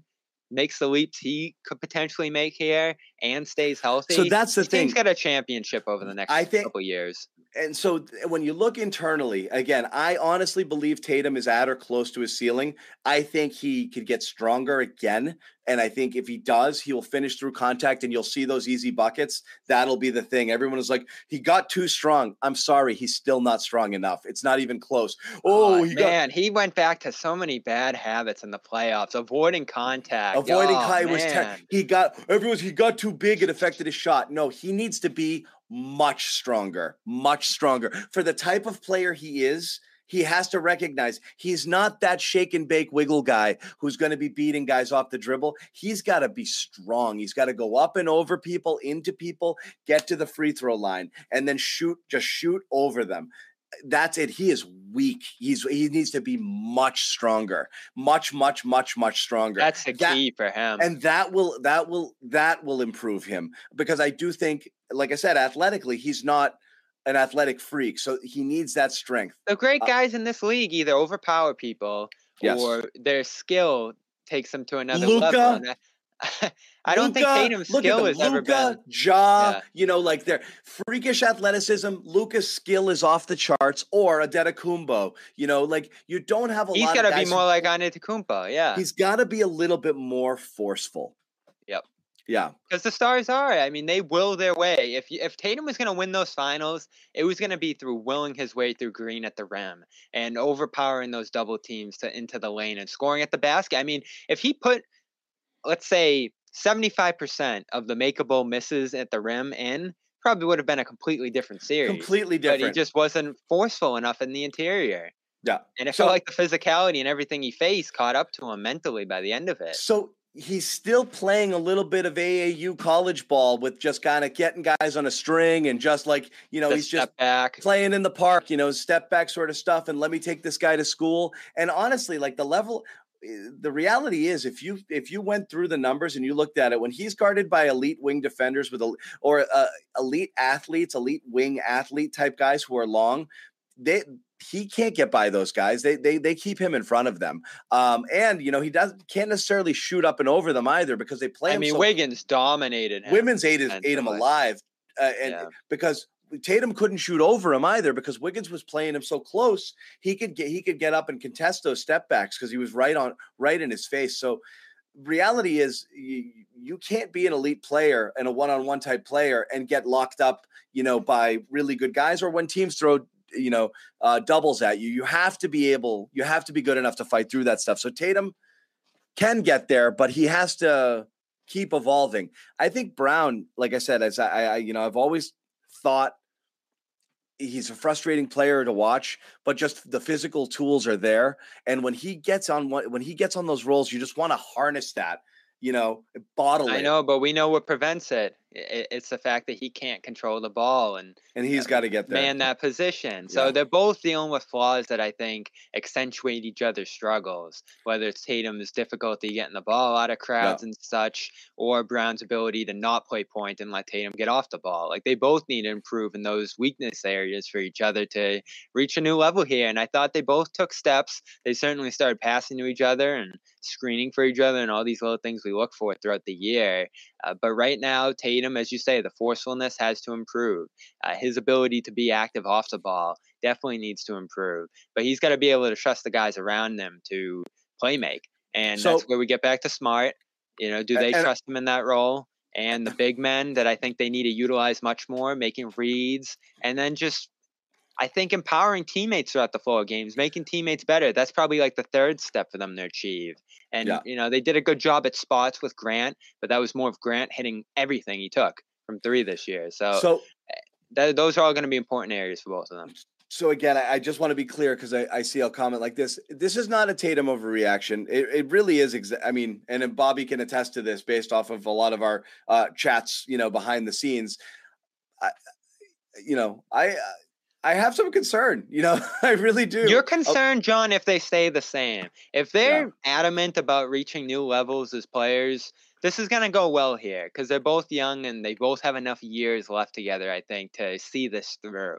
makes the leaps he could potentially make here and stays healthy, so that's the thing. He's got a championship over the next I think- couple years. and so when you look internally, again, I honestly believe Tatum is at or close to his ceiling. I think he could get stronger again. And I think if he does, he will finish through contact and you'll see those easy buckets. That'll be the thing. Everyone is like, he got too strong. I'm sorry, he's still not strong enough. It's not even close. Oh, Oh, he got man, he went back to so many bad habits in the playoffs, avoiding contact. avoiding oh, high was man. he got everyone's he got too big it affected his shot no he needs to be much stronger much stronger for the type of player he is he has to recognize he's not that shake and bake wiggle guy who's going to be beating guys off the dribble. He's got to be strong. He's got to go up and over people into people get to the free throw line and then shoot just shoot over them. That's it. He is weak. He's he needs to be much stronger. Much much much much stronger. That's the That- key for him. and that will that will that will improve him because I do think, like I said, athletically, he's not an athletic freak, so he needs that strength. the great uh, guys in this league either overpower people Yes. or their skill takes them to another Luka, level. I, don't think Luka, Tatum's skill has ever been. Jaw, Yeah. you know, like their freakish athleticism. Luka's skill is off the charts, or Antetokounmpo. You know, like you don't have a He's lot. got of to be who- more like Antetokounmpo, yeah. He's got to be a little bit more forceful. Yep. Yeah. Because the stars are. I mean, they will their way. If if Tatum was going to win those finals, it was going to be through willing his way through Green at the rim and overpowering those double teams to into the lane and scoring at the basket. I mean, if he put, let's say, seventy five percent of the makeable misses at the rim in, probably would have been a completely different series. Completely different. But he just wasn't forceful enough in the interior. yeah. And it So- felt like the physicality and everything he faced caught up to him mentally by the end of it. So he's still playing a little bit of AAU college ball with just kind of getting guys on a string and just like, you know, The he's just back. playing in the park, you know, step back sort of stuff and let me take this guy to school. And honestly, like the level eh, the reality is if you if you went through the numbers and you looked at it when he's guarded by elite wing defenders with a or uh, elite athletes, elite wing athlete type guys who are long, they he can't get by those guys. They they they keep him in front of them. Um, and you know he doesn't can't necessarily shoot up and over them either because they play I mean, so Wiggins dominated him. Women's ate, his, ate him alive, uh, and Yeah. because Tatum couldn't shoot over him either because Wiggins was playing him so close, he could get he could get up and contest those step backs because he was right on right in his face. So reality is you, you can't be an elite player and a one-on-one type player and get locked up, you know, by really good guys or when teams throw you know uh, doubles at you. You have to be able, you have to be good enough to fight through that stuff. So Tatum can get there, but he has to keep evolving. I think Brown, like I said, as I, I you know, I've always thought he's a frustrating player to watch, but just the physical tools are there. And when he gets on when he gets on those rolls, you just want to harness that, you know, bottle I it. know, but we know what prevents it. It's the fact that he can't control the ball and and he's got to get there. man that position. So Yeah. they're both dealing with flaws that I think accentuate each other's struggles, whether it's Tatum's difficulty getting the ball out of crowds and such, or Brown's ability to not play point and let Tatum get off the ball. Like they both need to improve in those weakness areas for each other to reach a new level here. And I thought they both took steps. They certainly started passing to each other and screening for each other and all these little things we look for throughout the year. Uh, but right now, Tatum, as you say, the forcefulness has to improve. Uh, his ability to be active off the ball definitely needs to improve. But he's got to be able to trust the guys around him to play make. And So- that's where we get back to smart. You know, do they and- trust him in that role? And the big men that I think they need to utilize much more, making reads, and then just I think empowering teammates throughout the flow of games, making teammates better. That's probably like the third step for them to achieve. And Yeah. you know, they did a good job at spots with Grant, but that was more of Grant hitting everything he took from three this year. So, so th- those are all going to be important areas for both of them. So again, I, I just want to be clear because I, I see a comment like this. This is not a Tatum overreaction. It, it really is. Exa- I mean, and Bobby can attest to this based off of a lot of our uh, chats, you know, behind the scenes. I, you know, I I have some concern. You know, I really do. You're Oh, concerned, John, if they stay the same. If they're adamant about reaching new levels as players, this is going to go well here because they're both young and they both have enough years left together, I think, to see this through.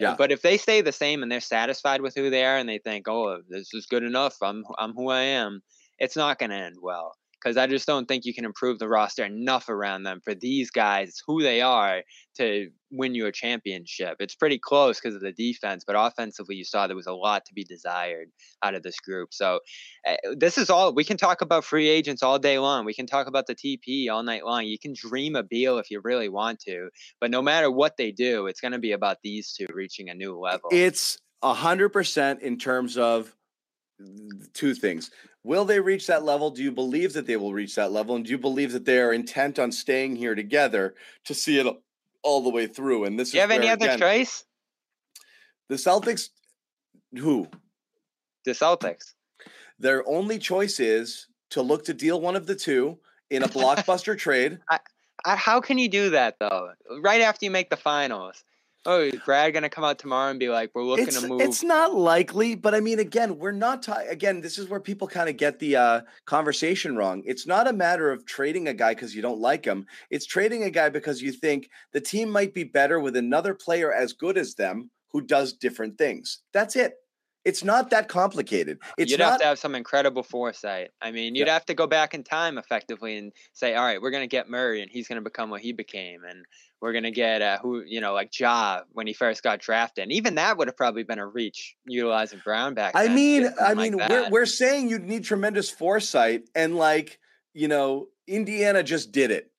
Yeah. But if they stay the same and they're satisfied with who they are and they think, "Oh, this is good enough. I'm I'm who I am," it's not going to end well because I just don't think you can improve the roster enough around them for these guys who they are to win you a championship. It's pretty close because of the defense, but offensively, you saw there was a lot to be desired out of this group. So, uh, this is all we can talk about free agents all day long. We can talk about the TP all night long. You can dream a Beal if you really want to, but no matter what they do, it's going to be about these two reaching a new level. It's a hundred percent in terms of two things. Will they reach that level? Do you believe that they will reach that level? And do you believe that they are intent on staying here together to see it all the way through? And this do you is have any other again, choice? The Celtics, who The Celtics. their only choice is to look to deal one of the two in a blockbuster trade. I, how can you do that though? Right after you make the finals. Oh, is Brad gonna come out tomorrow and be like, "We're looking It's, to move"? it's not likely, but I mean, again, we're not. ta- again, this is where people kind of get the uh, conversation wrong. It's not a matter of trading a guy because you don't like him. It's trading a guy because you think the team might be better with another player as good as them who does different things. That's it. It's not that complicated. It's you'd not. have to have some incredible foresight. I mean, you'd Yeah. have to go back in time effectively and say, "All right, we're gonna get Murray, and he's gonna become what he became, and we're gonna get uh, who you know, like Ja when he first got drafted. And even that would have probably been a reach utilizing Brown back. I mean, I someone like mean, we're we're saying you'd need tremendous foresight, and like you know, Indiana just did it.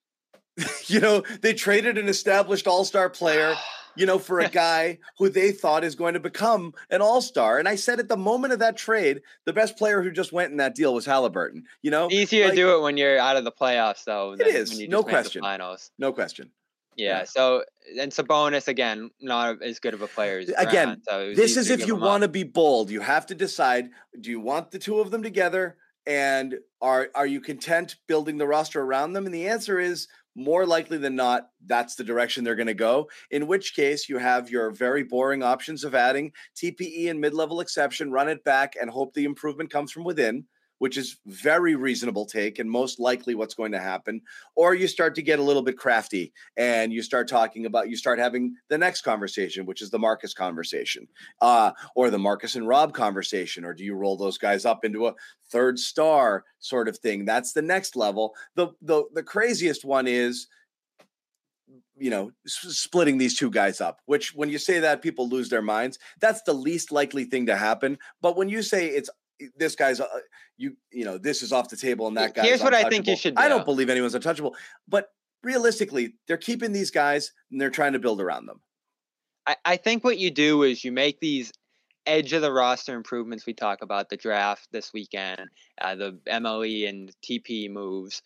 you know, they traded an established All Star player, you know, for a guy who they thought is going to become an All Star. And I said at the moment of that trade, the best player who just went in that deal was Halliburton. You know, easier like- to do it when you're out of the playoffs, though. It is, when you no question. finals. no question. Yeah, Yeah. So and Sabonis again, not as good of a player as Again, Brown, so This is if you want to be bold. You have to decide: do you want the two of them together, and are are you content building the roster around them? And the answer is more likely than not, that's the direction they're going to go. In which case, you have your very boring options of adding TPE and mid-level exception, run it back, and hope the improvement comes from within. Which is very reasonable take and most likely what's going to happen. Or you start to get a little bit crafty and you start talking about you start having the next conversation, which is the Marcus conversation uh, or the Marcus and Rob conversation, or do you roll those guys up into a third star sort of thing? That's the next level. The the the craziest one is, you know, splitting these two guys up. Which, when you say that, people lose their minds. That's the least likely thing to happen. But when you say it's this guy's, uh, you you know, this is off the table and that guy. Here's what I think you should I don't believe anyone's untouchable, but realistically, they're keeping these guys and they're trying to build around them. I, I think what you do is you make these edge of the roster improvements we talk about the draft this weekend, uh, the MLE and TP moves.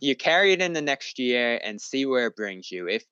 You carry it in the next year and see where it brings you. If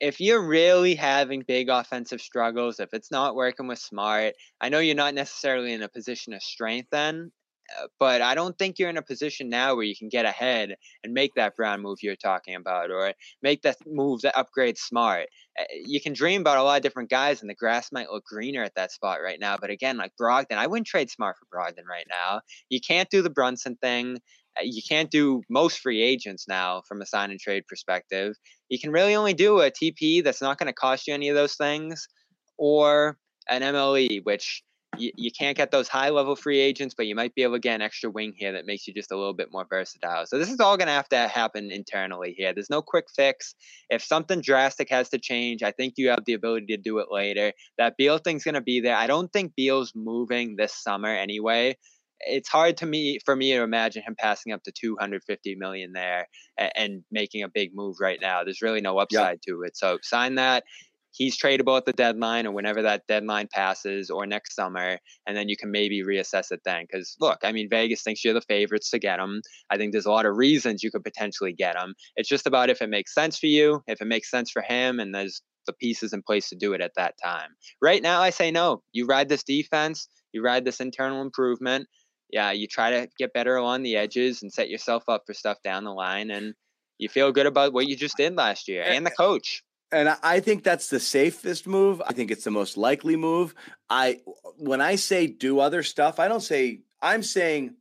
if you're really having big offensive struggles, if it's not working with Smart, I know you're not necessarily in a position of strength then uh, but I don't think you're in a position now where you can get ahead and make that Brown move you're talking about, or make that move that upgrade smart. Uh, you can dream about a lot of different guys, and the grass might look greener at that spot right now. But again, like Brogdon, I wouldn't trade Smart for Brogdon right now. You can't do the Brunson thing. Uh, you can't do most free agents now from a sign and trade perspective. You can really only do a TP that's not going to cost you any of those things, or an MLE, which you, you can't get those high level free agents, but you might be able to get an extra wing here that makes you just a little bit more versatile. So this is all going to have to happen internally here. There's no quick fix. If something drastic has to change, I think you have the ability to do it later. That Beal thing's going to be there. I don't think Beal's moving this summer anyway. It's hard to me for me to imagine him passing up to 250 million there and, and making a big move right now. There's really no upside yep. to it. So sign that he's tradable at the deadline or whenever that deadline passes or next summer and then you can maybe reassess it then because look i mean vegas thinks you're the favorites to get him i think there's a lot of reasons you could potentially get him it's just about if it makes sense for you if it makes sense for him and there's the pieces in place to do it at that time right now i say no you ride this defense you ride this internal improvement yeah you try to get better along the edges and set yourself up for stuff down the line and you feel good about what you just did last year and the coach and I think that's the safest move. I think it's the most likely move. I when I say do other stuff, I don't say I'm saying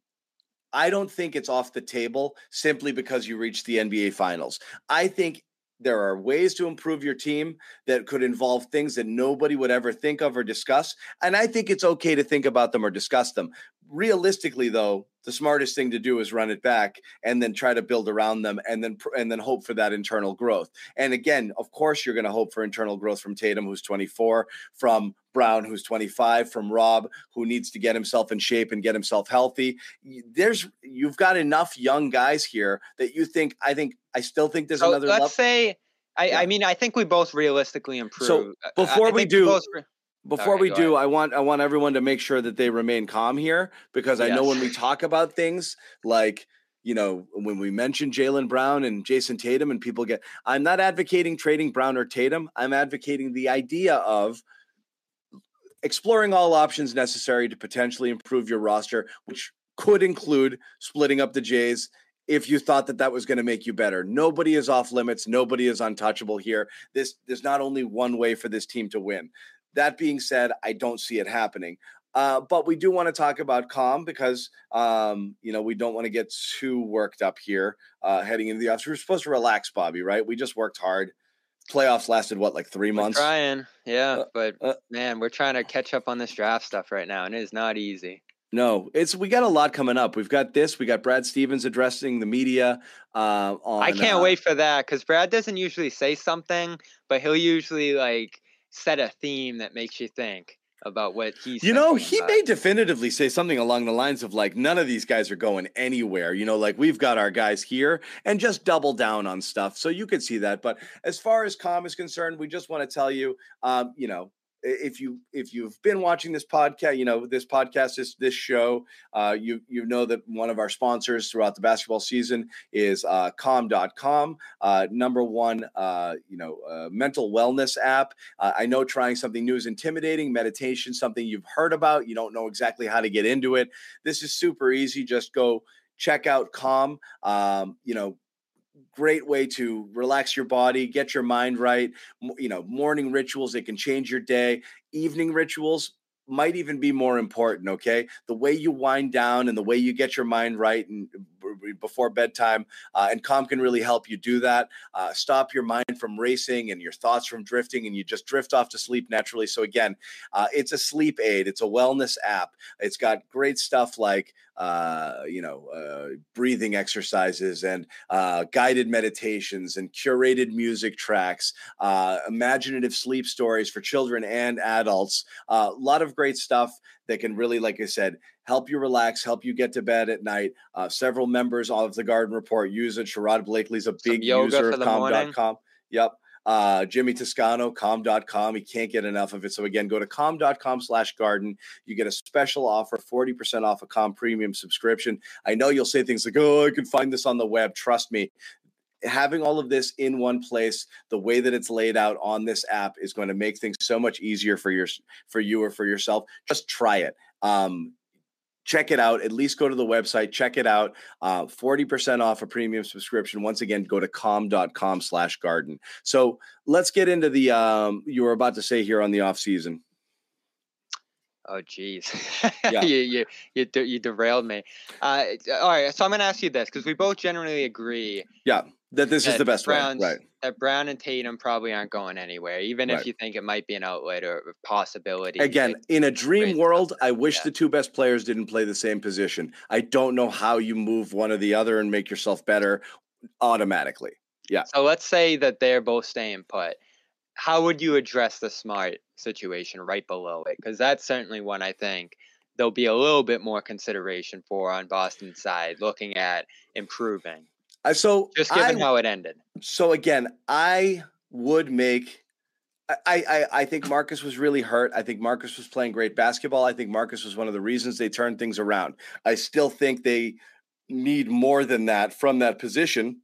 I don't think it's off the table simply because you reached the NBA finals. I think there are ways to improve your team that could involve things that nobody would ever think of or discuss. And I think it's okay to think about them or discuss them realistically though the smartest thing to do is run it back and then try to build around them and then and then hope for that internal growth and again of course you're going to hope for internal growth from tatum who's 24 from brown who's 25 from rob who needs to get himself in shape and get himself healthy there's you've got enough young guys here that you think i think i still think there's so another let's level. say I, yeah. I mean i think we both realistically improve so before we do both, before we do, ahead. I want I want everyone to make sure that they remain calm here because I yes. know when we talk about things like you know when we mention Jaylen Brown and Jayson Tatum and people get I'm not advocating trading Brown or Tatum. I'm advocating the idea of exploring all options necessary to potentially improve your roster, which could include splitting up the Jays if you thought that that was going to make you better. Nobody is off limits. Nobody is untouchable here. This there's not only one way for this team to win. That being said, I don't see it happening. Uh, but we do want to talk about calm because um, you know we don't want to get too worked up here uh, heading into the office. We're supposed to relax, Bobby, right? We just worked hard. Playoffs lasted what, like 3 months? We're trying, yeah, uh, but uh, man, we're trying to catch up on this draft stuff right now, and it is not easy. No, it's we got a lot coming up. We've got this. We got Brad Stevens addressing the media. Uh, on, I can't wait for that because Brad doesn't usually say something, but he'll usually like set a theme that makes you think about what he's. You know, he about. may definitively say something along the lines of like, none of these guys are going anywhere. You know, like we've got our guys here and just double down on stuff. So you could see that. But as far as calm is concerned, we just want to tell you, um, you know, if you if you've been watching this podcast, you know this podcast, this this show, uh, you you know that one of our sponsors throughout the basketball season is uh, Calm.com, uh, number one, uh, you know, uh, mental wellness app. Uh, I know trying something new is intimidating. Meditation, something you've heard about, you don't know exactly how to get into it. This is super easy. Just go check out Calm. Um, you know, great way to relax your body, get your mind right. You know, morning rituals, it can change your day. Evening rituals, might even be more important okay? The way you wind down and the way you get your mind right and before bedtime uh, and calm can really help you do that. Uh, stop your mind from racing and your thoughts from drifting and you just drift off to sleep naturally. So again uh, it's a sleep aid. It's a wellness app. It's got great stuff like uh, you know, uh, breathing exercises and uh, guided meditations and curated music tracks, uh, imaginative sleep stories for children and adults. Uh, a lot of great stuff that can really, like I said, help you relax, help you get to bed at night. Uh, several members of the Garden Report use it. Sherrod Blakely's a big user of calm.com. Yep uh, Jimmy Toscano, calm.com. He can't get enough of it. So again, go to calm.com slash garden. You get a special offer, 40% off a calm premium subscription. I know you'll say things like, oh, I can find this on the web. Trust me. Having all of this in one place, the way that it's laid out on this app is going to make things so much easier for your for you or for yourself. Just try it. Um, check it out. At least go to the website, check it out. Uh, 40% off a premium subscription. Once again, go to calm.com slash garden. So let's get into the um, you were about to say here on the off season. Oh, geez. Yeah. you, you, you, de- you derailed me. Uh, all right. So I'm going to ask you this because we both generally agree Yeah, that this is the best Browns, way. Right. that Brown and Tatum probably aren't going anywhere, even Right. if you think it might be an outlet or a possibility. Again, in a dream world, I wish yeah. the two best players didn't play the same position. I don't know how you move one or the other and make yourself better automatically. Yeah. So let's say that they're both staying put. How would you address the smart situation right below it? Because that's certainly one I think there'll be a little bit more consideration for on Boston's side, looking at improving. So Just given I- how it ended. So again, I would make. I, I I think Marcus was really hurt. I think Marcus was playing great basketball. I think Marcus was one of the reasons they turned things around. I still think they need more than that from that position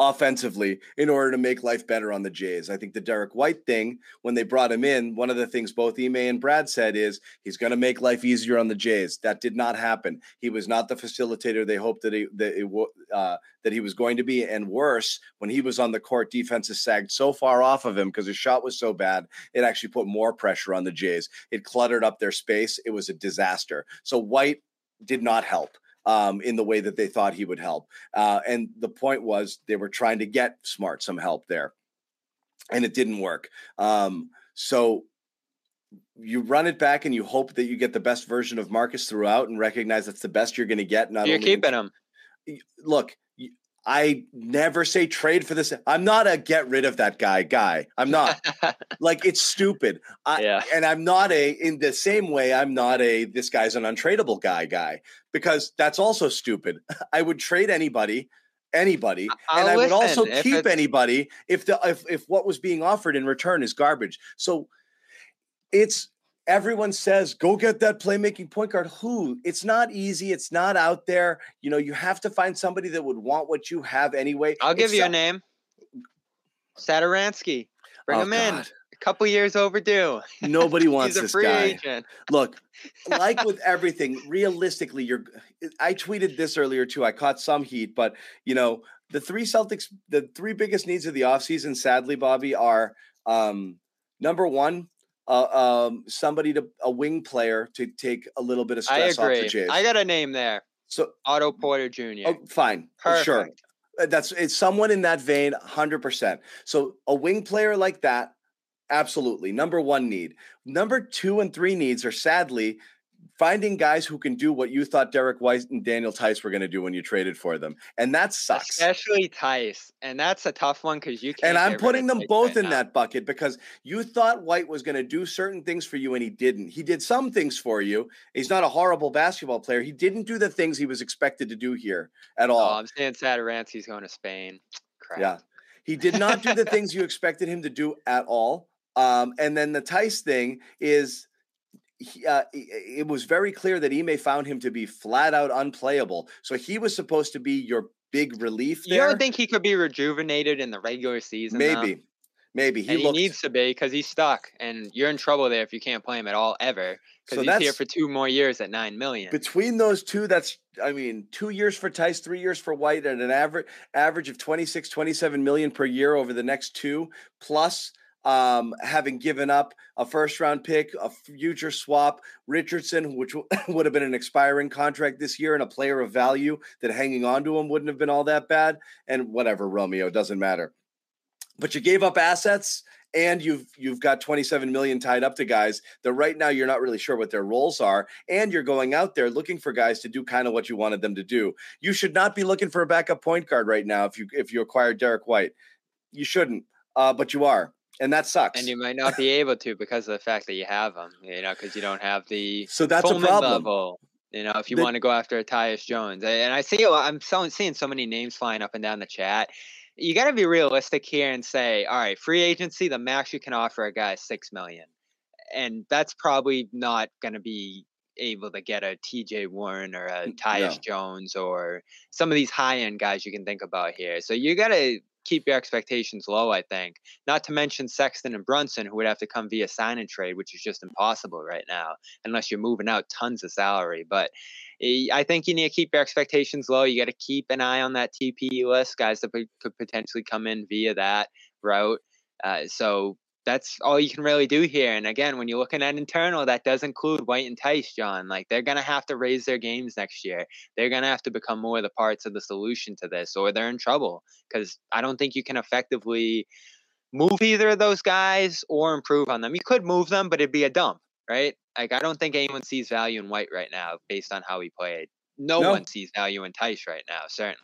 offensively in order to make life better on the Jays. I think the Derrick White thing, when they brought him in, one of the things both Ime and Brad said is he's going to make life easier on the Jays. That did not happen. He was not the facilitator they hoped that he that it, uh, that he was going to be. And worse, when he was on the court, defenses sagged so far off of him because his shot was so bad, it actually put more pressure on the Jays. It cluttered up their space. It was a disaster. So White did not help um, in the way that they thought he would help. Uh, and the point was they were trying to get Smart some help there, and it didn't work. Um, so you run it back and you hope that you get the best version of Marcus throughout and recognize that's the best you're going to get. Not You're keeping him. look, I never say trade for this. I'm not a get rid of that guy guy. I'm not. like it's stupid. I, Yeah. And I'm not a in the same way. I'm not a this guy's an untradeable guy guy because that's also stupid. I would trade anybody. Anybody, and I'll I would also keep anybody if the if, if what was being offered in return is garbage. So it's everyone says go get that playmaking point guard who it's not easy it's not out there you know you have to find somebody that would want what you have anyway I'll give If you a name. Satoransky. Bring Oh, him in. A couple years overdue. nobody wants He's a this free guy agent. look like with everything realistically you're i tweeted this earlier too i caught some heat but you know the three celtics the three biggest needs of the offseason sadly bobby are um number one uh, um somebody to a wing player to take a little bit of stress off the. Jays. I got a name there. so Otto Porter Jr. oh, fine Perfect. sure Uh, that's it's someone in that vein 100% so a wing player like that absolutely number one need number two and three needs are sadly finding guys who can do what you thought Derrick White and Daniel Theis were going to do when you traded for them and that sucks Especially Theis. And that's a tough one because you can't. and I'm putting them both in now. that bucket because you thought White was going to do certain things for you and he didn't. He did some things for you. He's not a horrible basketball player. He didn't do the things he was expected to do here at Oh, all. I'm saying Satoransky's going to Spain. Crap. Yeah. He did not do the things you expected him to do at all. Um, and then the Theis thing is, he, uh, it was very clear that Ime found him to be flat out unplayable. So he was supposed to be your big relief You don't think he could be rejuvenated in the regular season? though? maybe, maybe he and he needs to be because he's stuck, and you're in trouble there if you can't play him at all ever. So Because he's here for two more years at nine million. between those two that's i mean two years for Theis three years for white at an average average of 26 27 million per year over the next two plus um, having given up a first round pick a future swap richardson which would have been an expiring contract this year and a player of value that hanging on to him wouldn't have been all that bad and whatever romeo doesn't matter. But you gave up assets and you've you've got 27 million tied up to guys that right now you're not really sure what their roles are and you're going out there looking for guys to do kind of what you wanted them to do. You should not be looking for a backup point guard right now if you if you acquire Derrick White. You shouldn't uh, but you are and that sucks and you might not be able to because of the fact that you have them, You know, because you don't have the so that's a problem level. You know, if you The- want to go after a Tyus Jones, and I see, I'm so, seeing so many names flying up and down the chat. You got to be realistic here and say, all right, free agency, the max you can offer a guy is six million, and that's probably not going to be able to get a T.J. Warren or a Tyus no. Jones or some of these high end guys you can think about here. So you got to keep your expectations low. I think. Not to mention Sexton and Brunson, who would have to come via sign and trade, which is just impossible right now, unless you're moving out tons of salary. But eh, I think you need to keep your expectations low. You got to keep an eye on that TPE list, guys that could potentially come in via that route. Uh, so that's all you can really do here. And again, when you're looking at internal, that does include White and Theis, John. Like they're gonna have to raise their games next year. They're gonna have to become more of the parts of the solution to this, or they're in trouble. Because I don't think you can effectively move either of those guys or improve on them. You could move them, but it'd be a dump, right? Like I don't think anyone sees value in White right now based on how he played no, no, one sees value in Theis right now, certainly.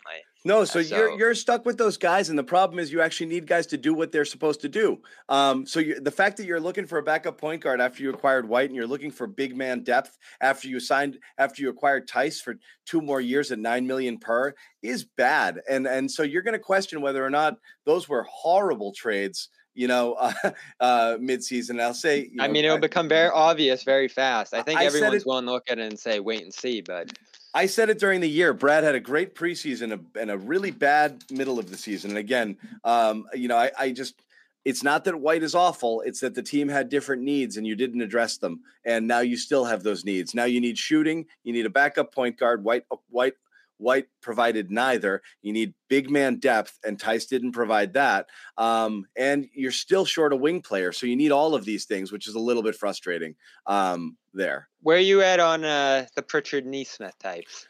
No, so, uh, so, you're you're stuck with those guys, and the problem is you actually need guys to do what they're supposed to do. Um, so the fact that you're looking for a backup point guard after you acquired White, and you're looking for big man depth after you signed after you acquired Theis for two more years at nine million per is bad, and and so you're going to question whether or not those were horrible trades you know, uh, uh, midseason. I'll say, I know, mean, it'll I, become very obvious very fast. I think I everyone's willing to look at it and say, wait and see, but I said it during the year. Brad had a great preseason and a really bad middle of the season. And again, um, you know, I, I just it's not that White is awful. It's that the team had different needs and you didn't address them. And now you still have those needs. Now you need shooting. You need a backup point guard. White, White White provided neither. You need big man depth, and Theis didn't provide that. Um, and you're still short a wing player, so you need all of these things, which is a little bit frustrating um, there. Where are you at on uh, the Pritchard Nesmith types?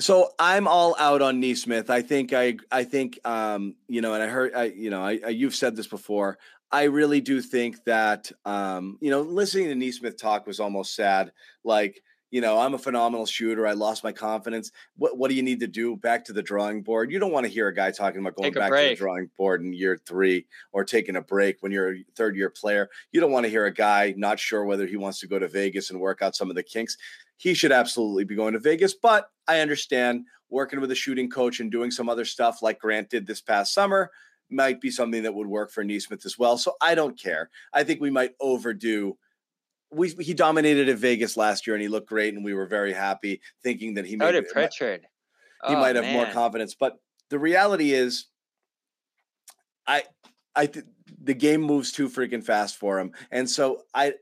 So I'm all out on Nesmith. I think I I think um, you know, and I heard I you know I, I you've said this before. I really do think that um, you know listening to Nesmith talk was almost sad. Like you know, I'm a phenomenal shooter. I lost my confidence. What what do you need to do? Back to the drawing board. You don't want to hear a guy talking about going back break. to the drawing board in year three or taking a break when you're a third year player. You don't want to hear a guy not sure whether he wants to go to Vegas and work out some of the kinks. He should absolutely be going to Vegas, but I understand working with a shooting coach and doing some other stuff like Grant did this past summer might be something that would work for Nesmith as well. So I don't care. I think we might overdo we he dominated at Vegas last year and he looked great and we were very happy thinking that he did Pritchard. He oh, might have man. more confidence, but the reality is, I I th- the game moves too freaking fast for him, and so I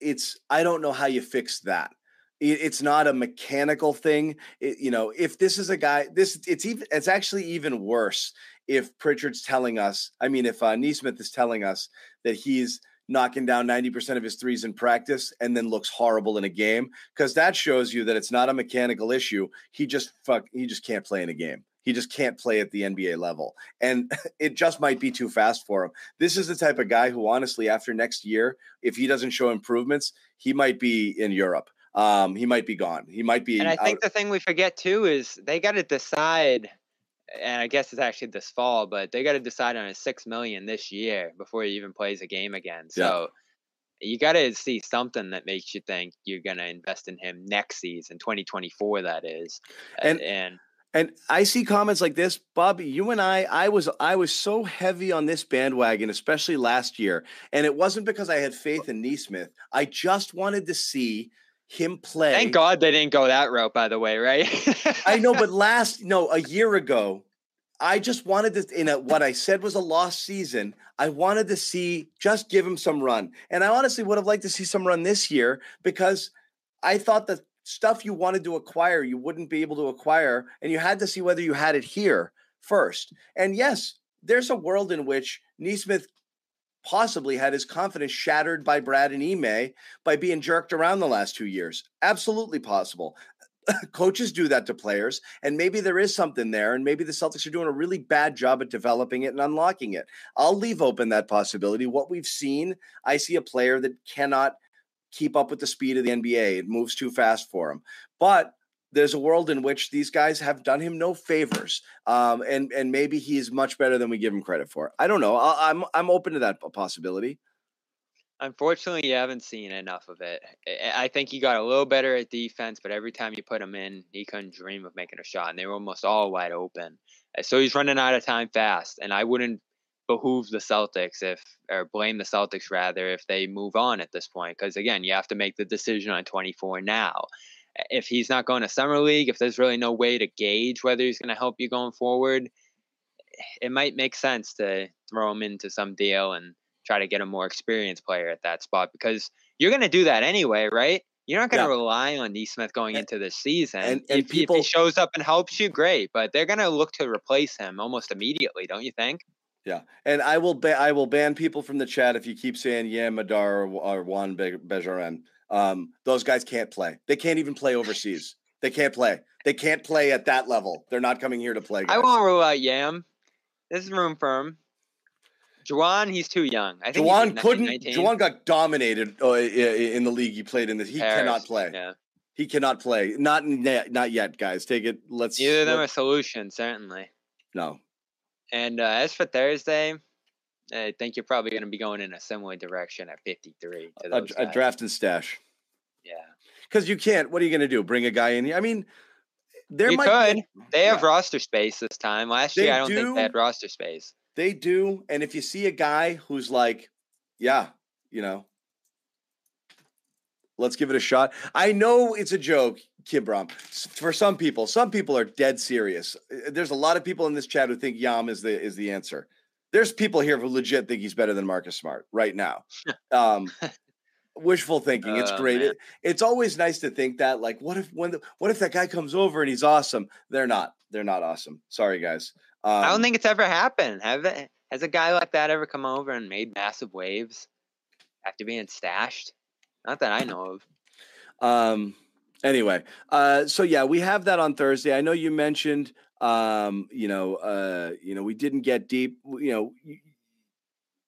it's I don't know how you fix that. It, it's not a mechanical thing. It, you know, if this is a guy, this it's even it's actually even worse if Pritchard's telling us. I mean, if uh, Nesmith is telling us that he's knocking down 90% of his threes in practice and then looks horrible in a game because that shows you that it's not a mechanical issue. He just fuck he just can't play in a game. He just can't play at the NBA level. And it just might be too fast for him. This is the type of guy who honestly after next year, if he doesn't show improvements, he might be in Europe. Um, he might be gone. He might be And I think out. the thing we forget too is they got to decide and I guess it's actually this fall, but they got to decide on a six million this year before he even plays a game again. So yeah. you got to see something that makes you think you're going to invest in him next season, 2024. That is, and and and I see comments like this, Bobby. You and I, I was I was so heavy on this bandwagon, especially last year, and it wasn't because I had faith in Nesmith. I just wanted to see him play. Thank God they didn't go that route, by the way, right? I know, but last no, a year ago, I just wanted to in a, what I said was a lost season. I wanted to see just give him some run, and I honestly would have liked to see some run this year because I thought the stuff you wanted to acquire you wouldn't be able to acquire, and you had to see whether you had it here first. And yes, there's a world in which Nesmith possibly had his confidence shattered by Brad and Ime by being jerked around the last two years. Absolutely possible. Coaches do that to players, and maybe there is something there, and maybe the Celtics are doing a really bad job at developing it and unlocking it. I'll leave open that possibility. What we've seen, I see a player that cannot keep up with the speed of the NBA. It moves too fast for him. But there's a world in which these guys have done him no favors, um, and and maybe he's much better than we give him credit for. I don't know. i I'm, I'm open to that possibility. Unfortunately, you haven't seen enough of it. I think he got a little better at defense, but every time you put him in, he couldn't dream of making a shot, and they were almost all wide open. So he's running out of time fast, and I wouldn't behoove the Celtics if, or blame the Celtics rather, if they move on at this point, because again, you have to make the decision on 24 now if he's not going to summer league, if there's really no way to gauge whether he's going to help you going forward, it might make sense to throw him into some deal and try to get a more experienced player at that spot because you're going to do that anyway, right? You're not going to Yeah. rely on Nesmith going And- into the season. and- and if, people- if he shows up and helps you, great. But they're going to look to replace him almost immediately, don't you think? Yeah, and I will ba- I will ban people from the chat if you keep saying yeah, Madar or, or Juan Be- Begarin. Um, those guys can't play. They can't even play overseas. They can't play. They can't play at that level. They're not coming here to play. I guys. won't rule out Yam. This is room for him. Juwan, he's too young. I think Juwan couldn't. 19. Juwan got dominated uh, i- i- in the league he played in. This he cannot play. Yeah. He cannot play. Not yet. Not yet, guys. Take it. Let's. Neither of them let- are solutions, certainly. no. And uh, as for Thursday, I think you're probably going to be going in a similar direction at 53. To A, a draft and stash. Yeah. Because you can't. What are you going to do? Bring a guy in here? I mean, there you might. could. Be, They have yeah. roster space this time. Last They year, I don't think they had roster space. They do. And if you see a guy who's like, yeah, you know, let's give it a shot. I know it's a joke, Kibram. For some people, some people are dead serious. Uh, There's a lot of people in this chat who think Yam is the is the answer. There's people here who legit think he's better than Marcus Smart right now. Um, wishful thinking. It's Oh, great. It, it's always nice to think that. Like, what if when the, what if that guy comes over and he's awesome? They're not. They're not awesome. Sorry, guys. Um, I don't think it's ever happened. Have it? Has a guy like that ever come over and made massive waves after being stashed? Not that I know of. Um. Anyway, uh, so yeah, we have that on Thursday. I know you mentioned, um, you know, uh, you know, we didn't get deep. You know, you,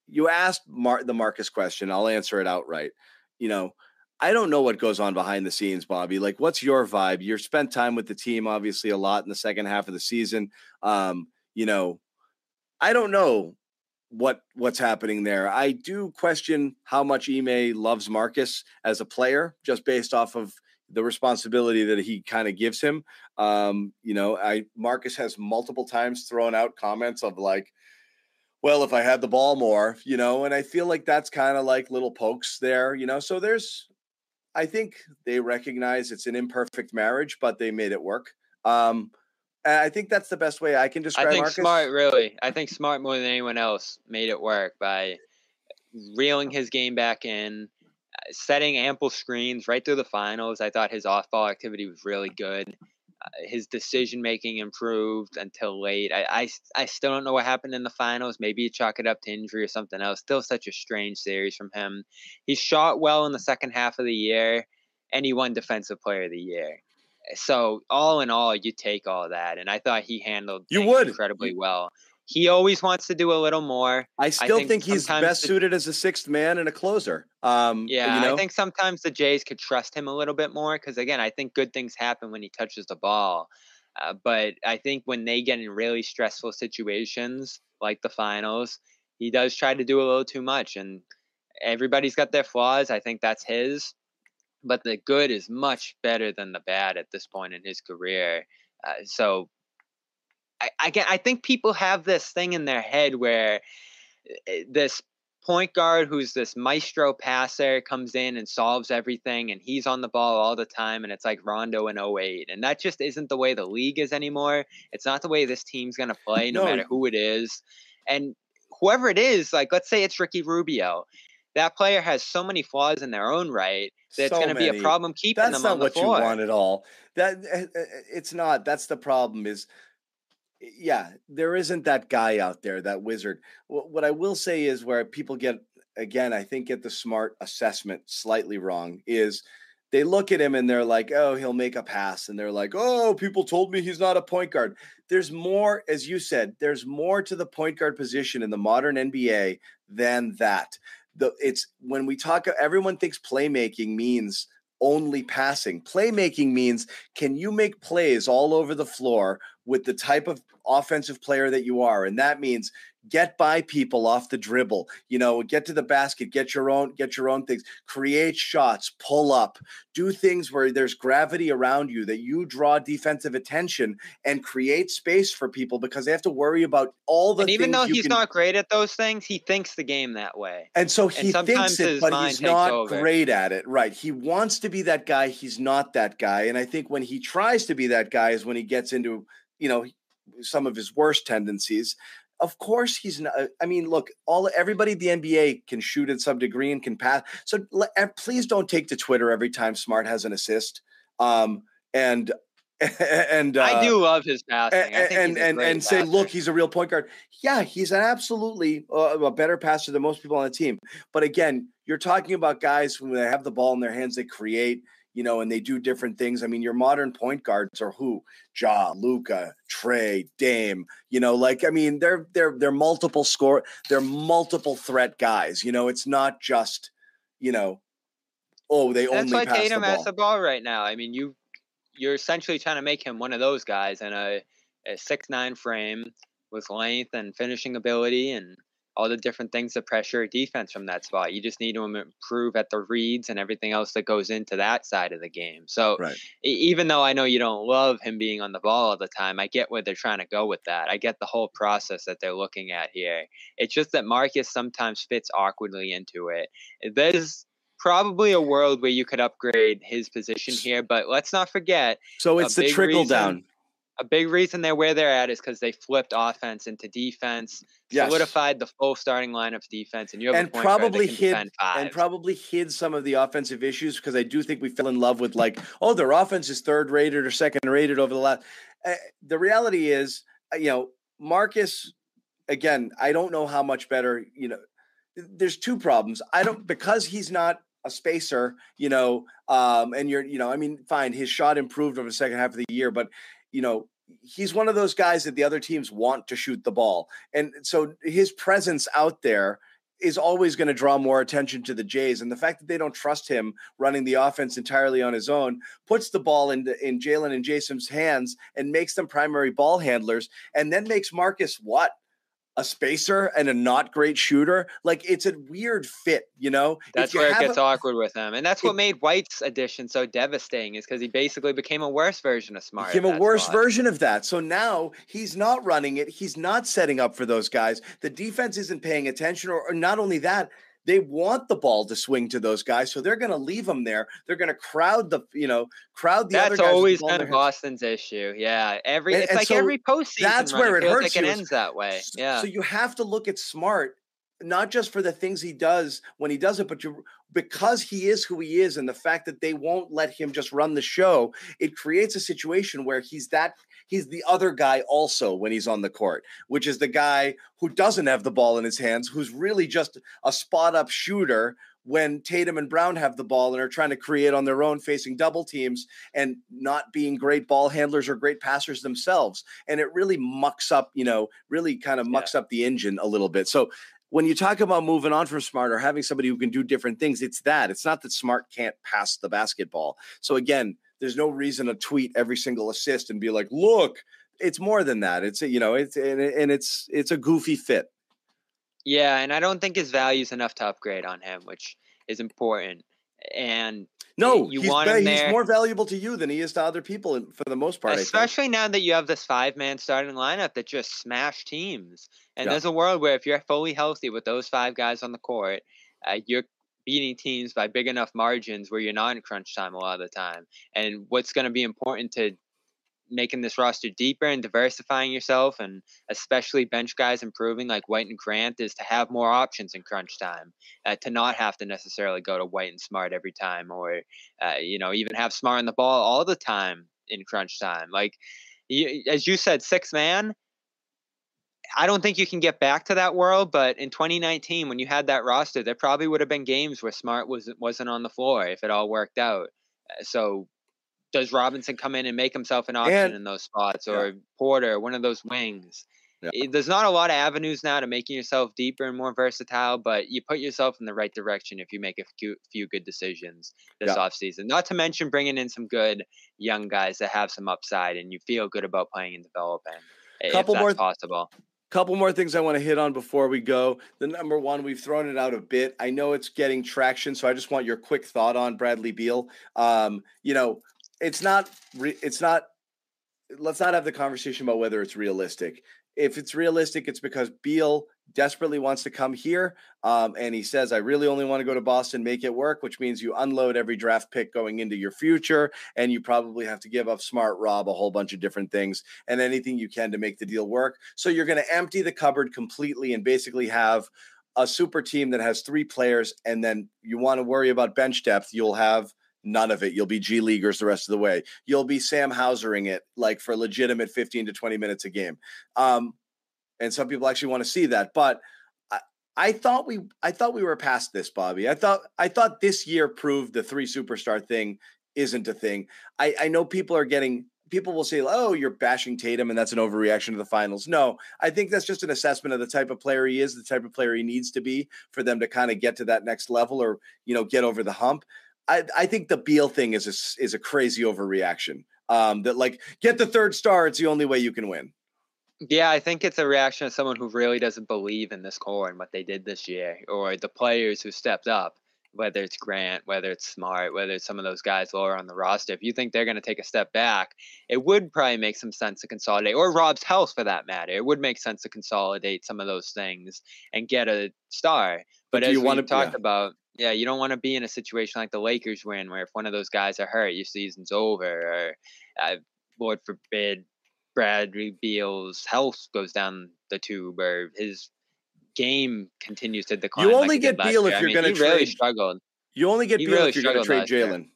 you asked Mar- the Marcus question. I'll answer it outright. You know, I don't know what goes on behind the scenes, Bobby. Like, what's your vibe? You're spent time with the team, obviously, a lot in the second half of the season. Um, you know, I don't know what what's happening there. I do question how much Ime loves Marcus as a player, just based off of the responsibility that he kind of gives him. Um, you know, I Marcus has multiple times thrown out comments of like, well, if I had the ball more, you know, and I feel like that's kind of like little pokes there, you know. So there's I think they recognize it's an imperfect marriage, but they made it work. Um, I think that's the best way I can describe I think Marcus. Smart really. I think Smart more than anyone else made it work by reeling his game back in, setting ample screens right through the finals. I thought his off-ball activity was really good. Uh, his decision making improved until late. I I still don't know what happened in the finals. Maybe you chalk it up to injury or something else. Still such a strange series from him. He shot well in the second half of the year, and he won Defensive Player of the Year. So all in all, you take all that, and I thought he handled You would. incredibly well. He always wants to do a little more. I still think think, he's best the- suited as a sixth man and a closer. Um, Yeah, you know? I think sometimes the Jays could trust him a little bit more because again, I think good things happen when he touches the ball. Uh, but I think when they get in really stressful situations like the finals, he does try to do a little too much. And everybody's got their flaws. I think that's his. But the good is much better than the bad at this point in his career. Uh, so I, I, I think people have this thing in their head where eh, this point guard who's this maestro passer comes in and solves everything and he's on the ball all the time and it's like Rondo in 08 and that just isn't the way the league is anymore. It's not the way this team's going to play no, No. matter who it is. And whoever it is, like let's say it's Ricky Rubio. That player has so many flaws in their own right that it's going to be a problem keeping That's them not on the what floor. you want at all. That uh, it's not. That's the problem. Is yeah, there isn't that guy out there, that wizard. What I will say is where people get again, I think get the smart assessment slightly wrong is they look at him and they're like, oh, he'll make a pass, and they're like, oh, people told me he's not a point guard. There's more, as you said, there's more to the point guard position in the modern NBA than that. The it's when we talk, everyone thinks playmaking means only passing. Playmaking means can you make plays all over the floor with the type of offensive player that you are? And that means get by people off the dribble, you know, get to the basket, get your own, get your own things, create shots, pull up, do things where there's gravity around you that you draw defensive attention and create space for people because they have to worry about all the And even though he's can- not great at those things, he thinks the game that way. and so he sometimes thinks it, but he's not over. great at it. Right. He wants to be that guy. He's not that guy. And I think when he tries to be that guy is when he gets into, you know, some of his worst tendencies. of course he's not. I mean, look, all everybody the NBA can shoot in some degree and can pass. So eh, please don't take to Twitter every time Smart has an assist. Um, and and uh, I do love his passing. I think and and and, and say, passer. look, he's a real point guard. Yeah, he's an absolutely uh, a better passer than most people on the team. But again, you're talking about guys when they have the ball in their hands, they create, you know, and they do different things. I mean, your modern point guards are who? Ja, Luka, Trey, Dame. You know, like I mean, they're they're they're multiple score, they're multiple threat guys. You know, it's not just, you know, oh, they That's only why pass Tatum the has ball. the ball right now. I mean, you you're essentially trying to make him one of those guys in a, a six nine frame with length and finishing ability and all the different things that pressure defense from that spot. You just need to improve at the reads and everything else that goes into that side of the game. So Right. even though I know you don't love him being on the ball all the time, I get where they're trying to go with that. I get the whole process that they're looking at here. It's just that Marcus sometimes fits awkwardly into it. There's probably a world where you could upgrade his position here, but let's not forget So it's the trickle reason- down. A big reason they're where they're at is because they flipped offense into defense, Yes. solidified the full starting lineup's defense, and you have and a point probably hid and probably hid some of the offensive issues because I do think we fell in love with like, oh, their offense is third rated or second rated over the last. Uh, the reality is, uh, you know, Marcus. Again, I don't know how much better. You know, there's two problems. I don't because he's not a spacer. You know, um, and you're, you know, I mean, fine, his shot improved over the second half of the year, but you know. He's one of those guys that the other teams want to shoot the ball. And so his presence out there is always going to draw more attention to the Jays. And the fact that they don't trust him running the offense entirely on his own puts the ball in, in Jaylen and Jayson's hands and makes them primary ball handlers and then makes Marcus what? A spacer and a not great shooter. Like it's a weird fit, you know? That's you where it gets a- awkward with him, and that's what It- made White's addition so devastating. Is because he basically became a worse version of Smart. Became a worse version of that. So now he's not running it. He's not setting up for those guys. The defense isn't paying attention, or, or not only that, they want the ball to swing to those guys. So they're going to leave them there. They're going to crowd the, you know, crowd the other That's always ball in been their hands. Boston's issue. Yeah, every And- it's and like so every postseason. that's where it feels hurts Like it ends that way. Yeah. So you have to look at Smart, not just for the things he does when he does it, but you because he is who he is, and the fact that they won't let him just run the show, it creates a situation where he's that he's the other guy also when he's on the court, which is the guy who doesn't have the ball in his hands, who's really just a spot up shooter when Tatum and Brown have the ball and are trying to create on their own, facing double teams and not being great ball handlers or great passers themselves. And it really mucks up, you know, really kind of mucks up the engine a little bit. So when you talk about moving on from Smart or having somebody who can do different things, it's that. It's not that Smart can't pass the basketball. So again, there's no reason to tweet every single assist and be like, look, it's more than that. It's a, you know, it's and, and it's it's a goofy fit. Yeah, and I don't think his value's enough to upgrade on him, which is important. And No, you he's, want him he's more valuable to you than he is to other people for the most part. Especially now that you have this five-man starting lineup that just smash teams. And Yeah. there's a world where if you're fully healthy with those five guys on the court, uh, you're beating teams by big enough margins where you're not in crunch time a lot of the time. And what's going to be important to making this roster deeper and diversifying yourself and especially bench guys improving like White and Grant is to have more options in crunch time uh, to not have to necessarily go to White and Smart every time or uh, you know even have Smart on the ball all the time in crunch time like you, as you said six man I don't think you can get back to that world, but in 2019, when you had that roster, there probably would have been games where Smart was wasn't on the floor if it all worked out. Uh, So, does Robinson come in and make himself an option And- in those spots, Yeah. or Porter, one of those wings? Yeah. Eh, There's not a lot of avenues now to making yourself deeper and more versatile, but you put yourself in the right direction if you make a few, few good decisions this Yeah. offseason. Not to mention bringing in some good young guys that have some upside and you feel good about playing and developing. i- Couple more- possible. Couple more things I want to hit on before we go. The number one, we've thrown it out a bit. I know it's getting traction, so I just want your quick thought on Bradley Beal. Um, you know, it's not. Re- it's not. Let's not have the conversation about whether it's realistic. If it's realistic, it's because Beal desperately wants to come here. Um, and he says, I really only want to go to Boston, make it work, which means you unload every draft pick going into your future. And you probably have to give up smart Rob a whole bunch of different things and anything you can to make the deal work. So you're going to empty the cupboard completely and basically have a super team that has three players. And then you want to worry about bench depth, you'll have none of it. You'll be G Leaguers the rest of the way. You'll be Sam Hausering it like for legitimate 15 to 20 minutes a game. Um, and some people actually want to see that. But I, I thought we I thought we were past this, Bobby. I thought I thought this year proved the three superstar thing isn't a thing. I, I know people are getting people will say, "Oh, you're bashing Tatum, and that's an overreaction to the finals." No, I think that's just an assessment of the type of player he is, the type of player he needs to be for them to kind of get to that next level, or you know, get over the hump. I, I think the Beal thing is a, is a crazy overreaction. Um, that like get the third star; it's the only way you can win. Yeah, I think it's a reaction of someone who really doesn't believe in this core and what they did this year, or the players who stepped up, whether it's Grant, whether it's Smart, whether it's some of those guys lower on the roster. If you think they're going to take a step back, it would probably make some sense to consolidate, or Rob's health for that matter. It would make sense to consolidate some of those things and get a star. But, But as you we wanna- talked yeah. about, yeah, you don't want to be in a situation like the Lakers were in, where if one of those guys are hurt, your season's over, or uh, Lord forbid, Bradley Beal's health goes down the tube, or his game continues to decline. like only did get Beal if you're mean, gonna he really trade- struggled. You only get Beal really if you're going to trade. Jaylen.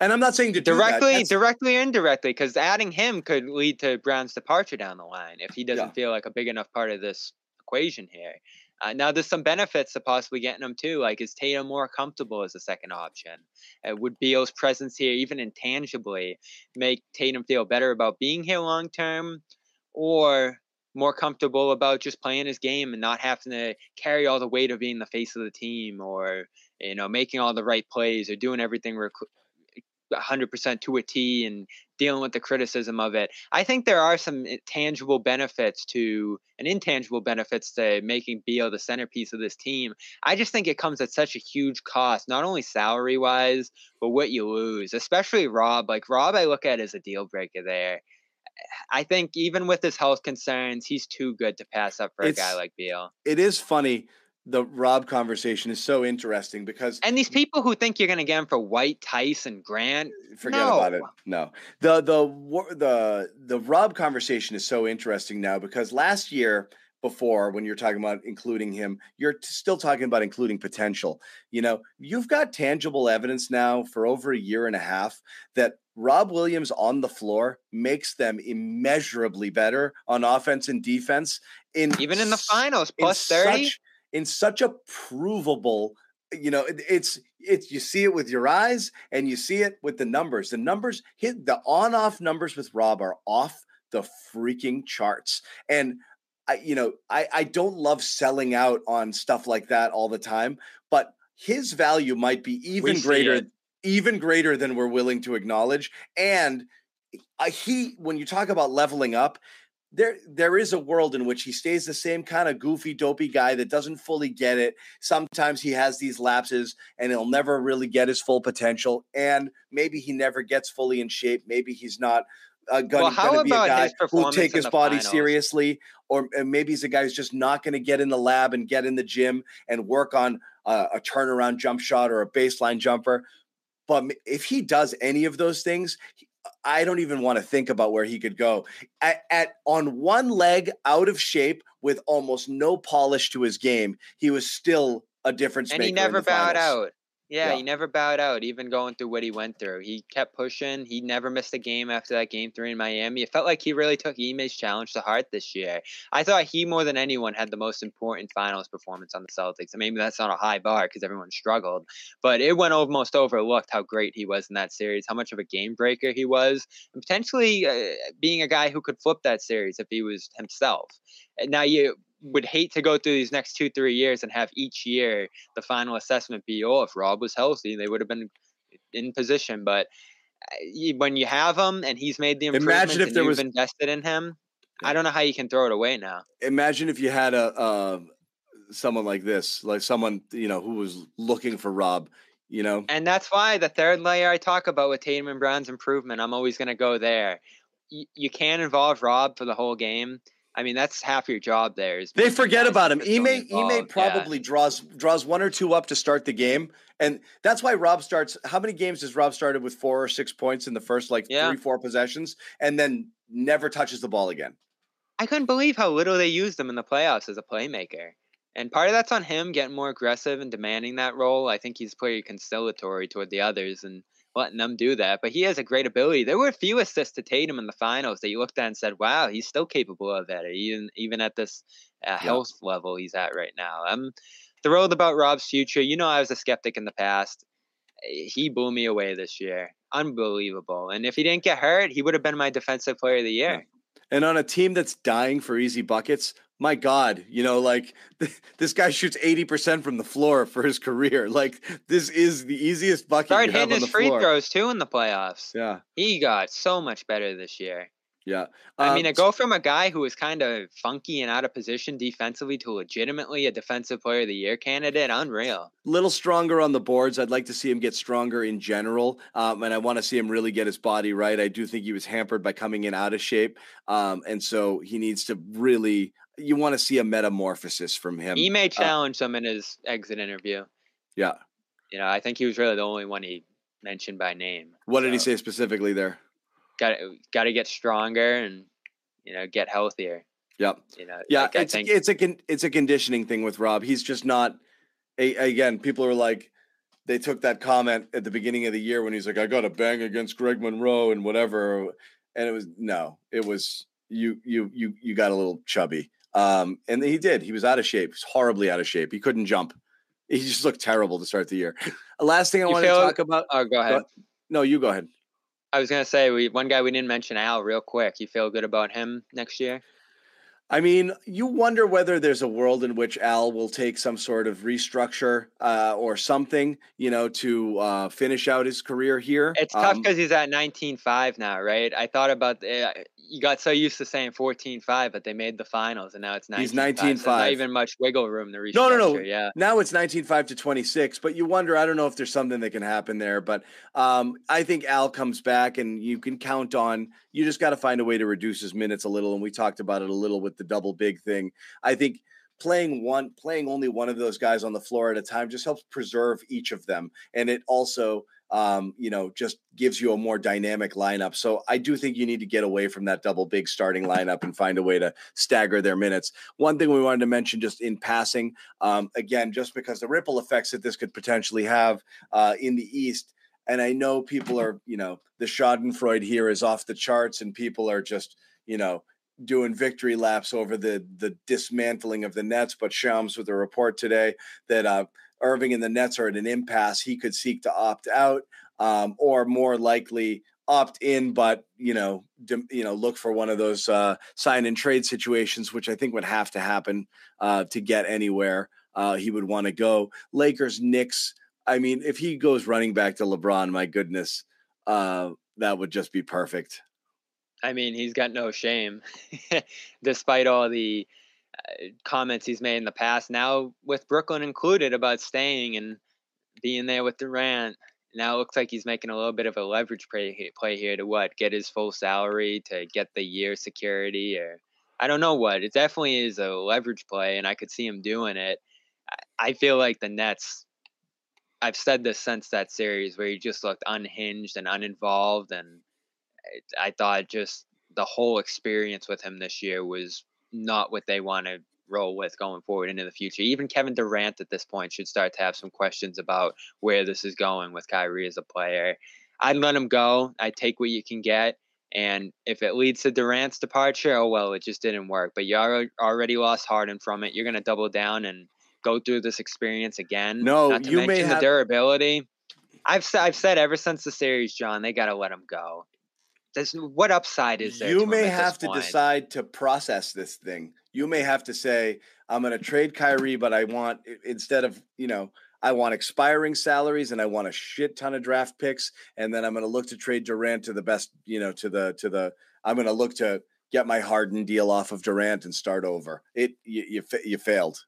And I'm not saying to do that. directly, directly, or indirectly, because adding him could lead to Brown's departure down the line if he doesn't Yeah. feel like a big enough part of this equation here. Uh, now, there's some benefits to possibly getting him too. Like, is Tatum more comfortable as a second option? Uh, would Beal's presence here, even intangibly, make Tatum feel better about being here long term, or more comfortable about just playing his game and not having to carry all the weight of being the face of the team, or you know, making all the right plays or doing everything 100% to a T and dealing with the criticism of it. I think there are some eh, tangible benefits to and intangible benefits to making Beal the centerpiece of this team. I just think it comes at such a huge cost, not only salary wise, but what you lose, especially Rob. Like Rob, I look at as a deal breaker there. I think even with his health concerns, he's too good to pass up for a guy like Beal. it is funny. The Rob conversation is so interesting because And these people who think you're going to get him for White, Tyson, Grant, forget about it. No. No, the the the the Rob conversation is so interesting now because last year before when you're talking about including him, you're still talking about including potential. You know, you've got tangible evidence now for over a year and a half that Rob Williams on the floor makes them immeasurably better on offense and defense. In even in the finals, plus 30. such- in such a provable you know it- it's it's you see it with your eyes and you see it with the numbers. The numbers hit the on off numbers with rob are off the freaking charts. And i you know i i don't love selling out on stuff like that all the time but his value might be even greater it. even greater than we're willing to acknowledge. And uh, he when you talk about leveling up there there is a world in which he stays the same kind of goofy dopey guy that doesn't fully get it. Sometimes he has these lapses and he'll never really get his full potential and maybe he never gets fully in shape. Maybe he's not uh, gonna, Well, gonna be a guy who'll take his body finals? seriously or maybe he's a guy who's just not going to get in the lab and get in the gym and work on uh, a turnaround jump shot or a baseline jumper. But if he does any of those things I don't even want to think about where he could go. At, at on one leg, out of shape, with almost no polish to his game, he was still a difference and maker. he in never the bowed finals. out. Yeah, Yeah. he never bowed out, even going through what he went through. He kept pushing. He never missed a game after that game three in Miami. It felt like he really took Ime's challenge to heart this year. I thought he more than anyone had the most important finals performance on the Celtics. And maybe that's not a high bar because everyone struggled, but it went almost overlooked how great he was in that series, how much of a game breaker he was, and potentially uh, being a guy who could flip that series if he was himself. And now you would hate to go through these next two, three years and have each year the final assessment be, oh, if Rob was healthy, they would have been in position. But uh, when you have him and he's made the Imagine improvements if and there you've was- invested in him, I don't know how you can throw it away now. Imagine if you had a uh, someone like this, like someone you know who was looking for Rob. You know, And that's why the third layer I talk about with Tatum and Brown's improvement, I'm always going to go there. You, you can't involve Rob for the whole game. I mean, that's half your job there. Is They forget about him. Ime Ime involved. Yeah. probably draws draws one or two up to start the game, and that's why Rob starts. How many games has Rob started with four or six points in the first like Yeah. three four possessions, and then never touches the ball again? I couldn't believe how little they used him in the playoffs as a playmaker. And part of that's on him getting more aggressive and demanding that role. I think he's pretty conciliatory toward the others and letting them do that. But he has a great ability. There were a few assists to Tatum in the finals that you looked at and said, "Wow, he's still capable of that." Even even at this uh, health level he's at right now. I'm thrilled about Rob's future. You know, I was a skeptic in the past. Eh, He blew me away this year. Unbelievable. And if he didn't get hurt, he would have been my defensive player of the year. And on a team that's dying for easy buckets, my God, you know, like this guy shoots eighty percent from the floor for his career. Like this is the easiest bucket Started hitting on his the free floor. throws too in the playoffs. Yeah, He got so much better this year. yeah. I mean, Um, to go from a guy who was kind of funky and out of position defensively to legitimately a defensive player of the year candidate, unreal. little stronger on the boards. I'd like to see him get stronger in general, um, and I want to see him really get his body right. I do think he was hampered by coming in out of shape, um, and so he needs to really. You want to see a metamorphosis from him. He may uh challenge him in his exit interview. yeah. You know, I think he was really the only one he mentioned by name. What did he say specifically there? Got got to get stronger and you know get healthier. Yep. You know, Yeah, like, it's think it's a con- it's a conditioning thing with Rob. He's just not. A, again, people are like, they took that comment at the beginning of the year when he's like, "I got a bang against Greg Monroe and whatever," and it was no, it was you you you you got a little chubby, um, and he did. He was out of shape. He was horribly out of shape. He couldn't jump. He just looked terrible to start the year. Last thing I want to talk about. Oh, go ahead. No, you go ahead. I was gonna say we one guy we didn't mention Al real quick. You feel good about him next year? I mean, you wonder whether there's a world in which Al will take some sort of restructure uh, or something, you know, to uh, finish out his career here. It's tough Um, because he's at 19-5 now, right? I thought about uh, you got so used to saying 14-5, but they made the finals, and now it's 19-5. He's so not even much wiggle room to restructure. No, no, no. Yeah, Now it's 19.5 to 26, but you wonder, I don't know if there's something that can happen there. But um, I think Al comes back and you can count on, you just got to find a way to reduce his minutes a little. And we talked about it a little with the double big thing. I think playing one, playing only one of those guys on the floor at a time just helps preserve each of them. And it also, um, you know, just gives you a more dynamic lineup. So I do think you need to get away from that double big starting lineup and find a way to stagger their minutes. One thing we wanted to mention just in passing, um, again, just because the ripple effects that this could potentially have uh, in the East. And I know people are, you know, the Schadenfreude here is off the charts, and people are just, you know, doing victory laps over the the dismantling of the Nets. But Shams with a report today that uh, Irving and the Nets are at an impasse. He could seek to opt out, um, or more likely opt in, but you know, dim- you know, look for one of those uh, sign and trade situations, which I think would have to happen uh, to get anywhere uh, he would want to go. Lakers, Knicks. I mean, if he goes running back to LeBron, my goodness, uh, that would just be perfect. I mean he's got no shame, despite all the uh, comments he's made in the past. Now with Brooklyn included about staying and being there with Durant. Now it looks like he's making a little bit of a leverage play, play here to what get his full salary to get the year security or I don't know what. It definitely is a leverage play, and I could see him doing it. I- feel like the Nets. I've said this since that series where he just looked unhinged and uninvolved, and I thought just the whole experience with him this year was not what they want to roll with going forward into the future. Even Kevin Durant at this point should start to have some questions about where this is going with Kyrie as a player. I'd let him go. I'd take what you can get. And if it leads to Durant's departure, oh well, it just didn't work. But you alre- already lost Harden from it. You're going to double down and go through this experience again. No, Not to you may have- the durability. I've I've said ever since the series, John, they got to let him go. There's what upside is there? You may have to decide to process this thing. You may have to say, I'm going to trade Kyrie, but I want, instead of, you know, I want expiring salaries and I want a shit ton of draft picks. And then I'm going to look to trade Durant to the best, you know, to the, to the, I'm going to look to get my Harden deal off of Durant and start over. It, you, you, you failed,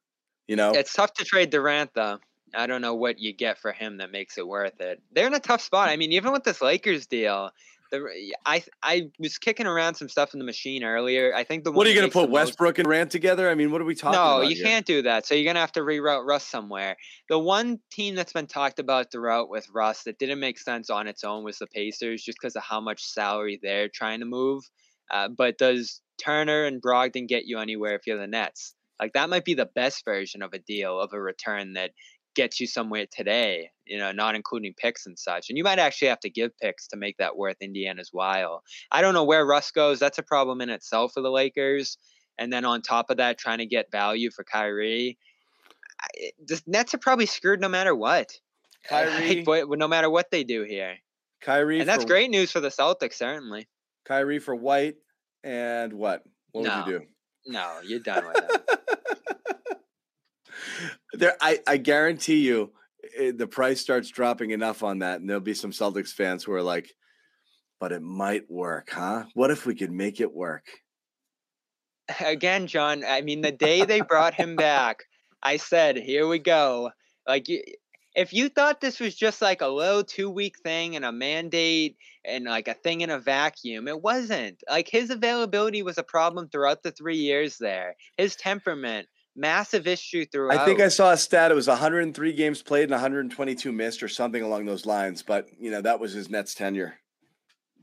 you know? It's tough to trade Durant though. I don't know what you get for him that makes it worth it. They're in a tough spot. I mean, even with this Lakers deal, The, I I was kicking around some stuff in the machine earlier. I think the What are you going to put most- Westbrook and Rand together? I mean, what are we talking about? no, you here? can't do that. So you're gonna have to reroute Russ somewhere. The one team that's been talked about throughout with Russ that didn't make sense on its own was the Pacers, just because of how much salary they're trying to move. Uh, but does Turner and Brogdon get you anywhere if you're the Nets? Like that might be the best version of a deal of a return that gets you somewhere today. You know, not including picks and such. And you might actually have to give picks to make that worth Indiana's while. I don't know where Russ goes. That's a problem in itself for the Lakers. And then on top of that, trying to get value for Kyrie. I- The Nets are probably screwed no matter what. Kyrie, Like, no matter what they do here. Kyrie, And that's for, great news for the Celtics, certainly. Kyrie for White, and what? What would you do? No, you're done with it. there, I, I guarantee you, eh, the price starts dropping enough on that, and there'll be some Celtics fans who are like, "But it might work, huh? What if we could make it work?" Again, John, I mean, the day they brought him back, I said, here we go. Like, if you thought this was just like a low two week thing and a mandate and like a thing in a vacuum, it wasn't. Like, his availability was a problem throughout the three years there. His temperament, massive issue throughout. I think I saw a stat. It was 103 games played and 122 missed, or something along those lines. But you know, that was his Nets tenure.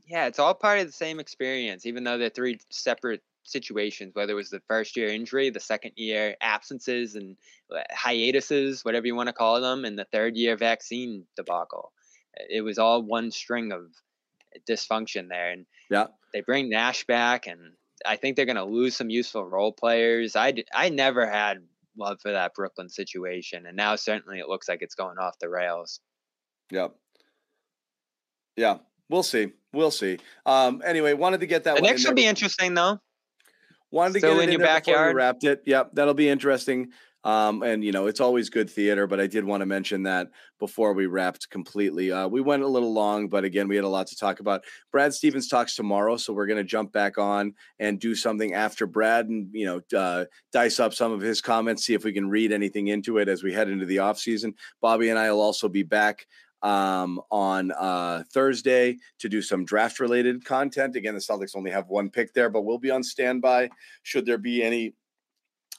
Yeah, it's all part of the same experience, even though they're three separate situations, whether it was the first year injury, the second year absences and uh, hiatuses, whatever you want to call them, and the third year vaccine debacle. It was all one string of dysfunction there. And Yeah. they bring Nash back, and I think they're going to lose some useful role players. I, I never had love for that Brooklyn situation, and now certainly it looks like it's going off the rails. Yep. Yeah, we'll see. We'll see. Um. Anyway, wanted to get that. The one next will be interesting, though. Wanted to Still get it in in your there before we backyard? wrapped it. Yep, that'll be interesting. Um, and you know, it's always good theater, but I did want to mention that before we wrapped completely. Uh, we went a little long, but again, we had a lot to talk about. Brad Stevens talks tomorrow, so we're going to jump back on and do something after Brad, and you know, uh, dice up some of his comments, see if we can read anything into it as we head into the off season. Bobby and I will also be back um, on uh, Thursday to do some draft related content. Again, the Celtics only have one pick there, but we'll be on standby should there be any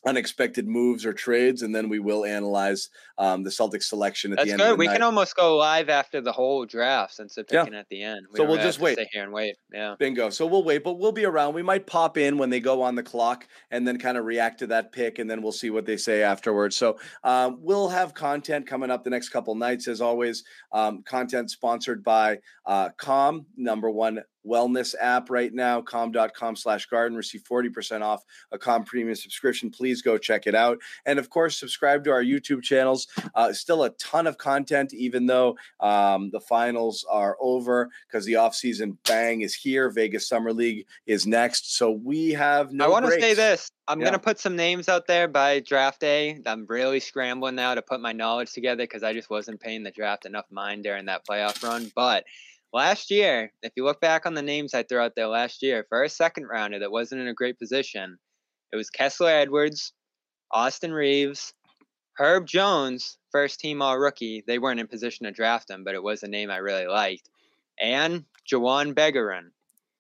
unexpected moves or trades, and then we will analyze um, the Celtics selection at That's the end. of good. We night. can almost go live after the whole draft since they're Yeah. picking at the end. So we'll just wait. Sit here and wait. Yeah. Bingo. So we'll wait, but we'll be around. We might pop in when they go on the clock and then kind of react to that pick, and then we'll see what they say afterwards. So um, we'll have content coming up the next couple nights, as always. Um, content sponsored by uh, Calm, number one wellness app right now, calm.com slash garden. Receive 40% off a Calm premium subscription. Please go check it out. And of course, subscribe to our YouTube channels. Uh, still a ton of content, even though um, the finals are over because the offseason bang is here. Vegas Summer League is next. So we have no I want to say this. I'm Yeah. gonna put some names out there by draft day. I'm really scrambling now to put my knowledge together because I just wasn't paying the draft enough mind during that playoff run. But last year, if you look back on the names I threw out there last year, for a second rounder that wasn't in a great position, it was Kessler Edwards, Austin Reaves, Herb Jones, first team all rookie. They weren't in position to draft him, but it was a name I really liked. And Juhann Begarin,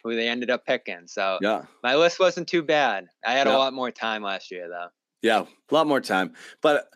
who they ended up picking. So Yeah. my list wasn't too bad. I had Yeah. a lot more time last year, though. Yeah, a lot more time. But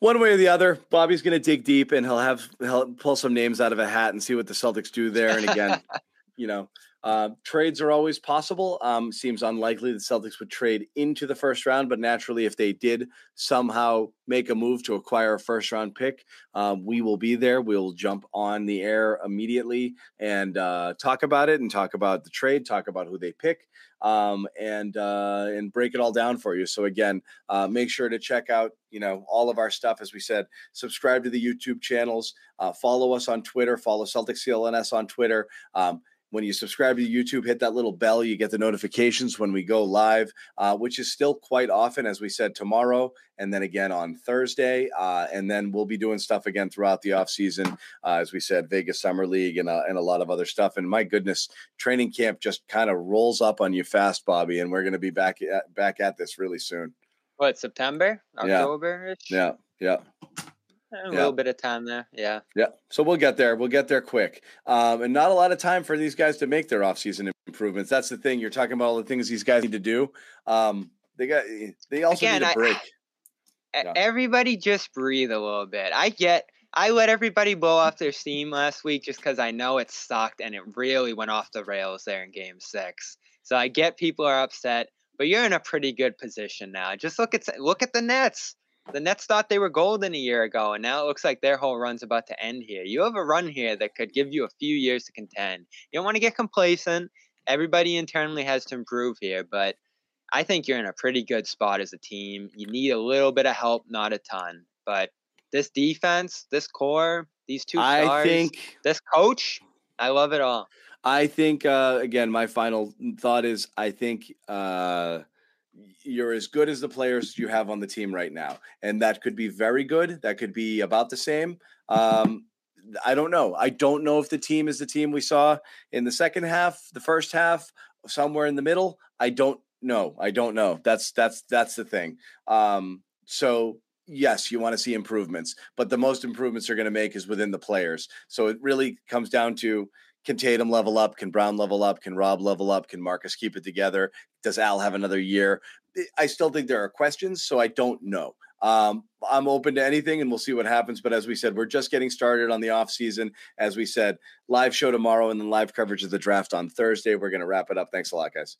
one way or the other, Bobby's going to dig deep and he'll have he'll pull some names out of a hat and see what the Celtics do there. And again, you know, uh, trades are always possible. Um, seems unlikely the Celtics would trade into the first round, but naturally, if they did somehow make a move to acquire a first round pick, um, we will be there. We'll jump on the air immediately and uh, talk about it and talk about the trade, talk about who they pick, um, and uh, and break it all down for you. So again, uh, make sure to check out you know all of our stuff. As we said, subscribe to the YouTube channels, uh, follow us on Twitter, follow Celtics CLNS on Twitter. Um, when you subscribe to YouTube, hit that little bell. You get the notifications when we go live, uh, which is still quite often, as we said, tomorrow and then again on Thursday. Uh, and then we'll be doing stuff again throughout the offseason, uh, as we said, Vegas Summer League and, uh, and a lot of other stuff. And my goodness, training camp just kind of rolls up on you fast, Bobby. And we're going to be back at, back at this really soon. What September, Yeah. October? Yeah. Yeah. A Yeah. little bit of time there. Yeah. Yeah. So we'll get there. We'll get there quick. Um, and not a lot of time for these guys to make their offseason improvements. That's the thing. You're talking about all the things these guys need to do. Um, they got they also Again, need a I- break. E- Yeah. Everybody just breathe a little bit. I get I let everybody blow off their steam last week just because I know it sucked and it really went off the rails there in game six. So I get people are upset, but you're in a pretty good position now. Just look at look at the Nets. The Nets thought they were golden a year ago, and now it looks like their whole run's about to end here. You have a run here that could give you a few years to contend. You don't want to get complacent. Everybody internally has to improve here, but I think you're in a pretty good spot as a team. You need a little bit of help, not a ton. But this defense, this core, these two I stars, think this coach, I love it all. I think uh, again, my final thought is I think uh, you're as good as the players you have on the team right now, and that could be very good. That could be about the same. Um, I don't know. I don't know if the team is the team we saw in the second half, the first half, somewhere in the middle. I don't know. I don't know. That's that's that's the thing. Um, so yes, you want to see improvements, but the most improvements are going to make is within the players. So it really comes down to can Tatum level up? Can Brown level up? Can Rob level up? Can Marcus keep it together? Does Al have another year? I still think there are questions, so I don't know. Um, I'm open to anything and we'll see what happens. But as we said, we're just getting started on the off season. As we said, live show tomorrow and then live coverage of the draft on Thursday. We're going to wrap it up. Thanks a lot, guys.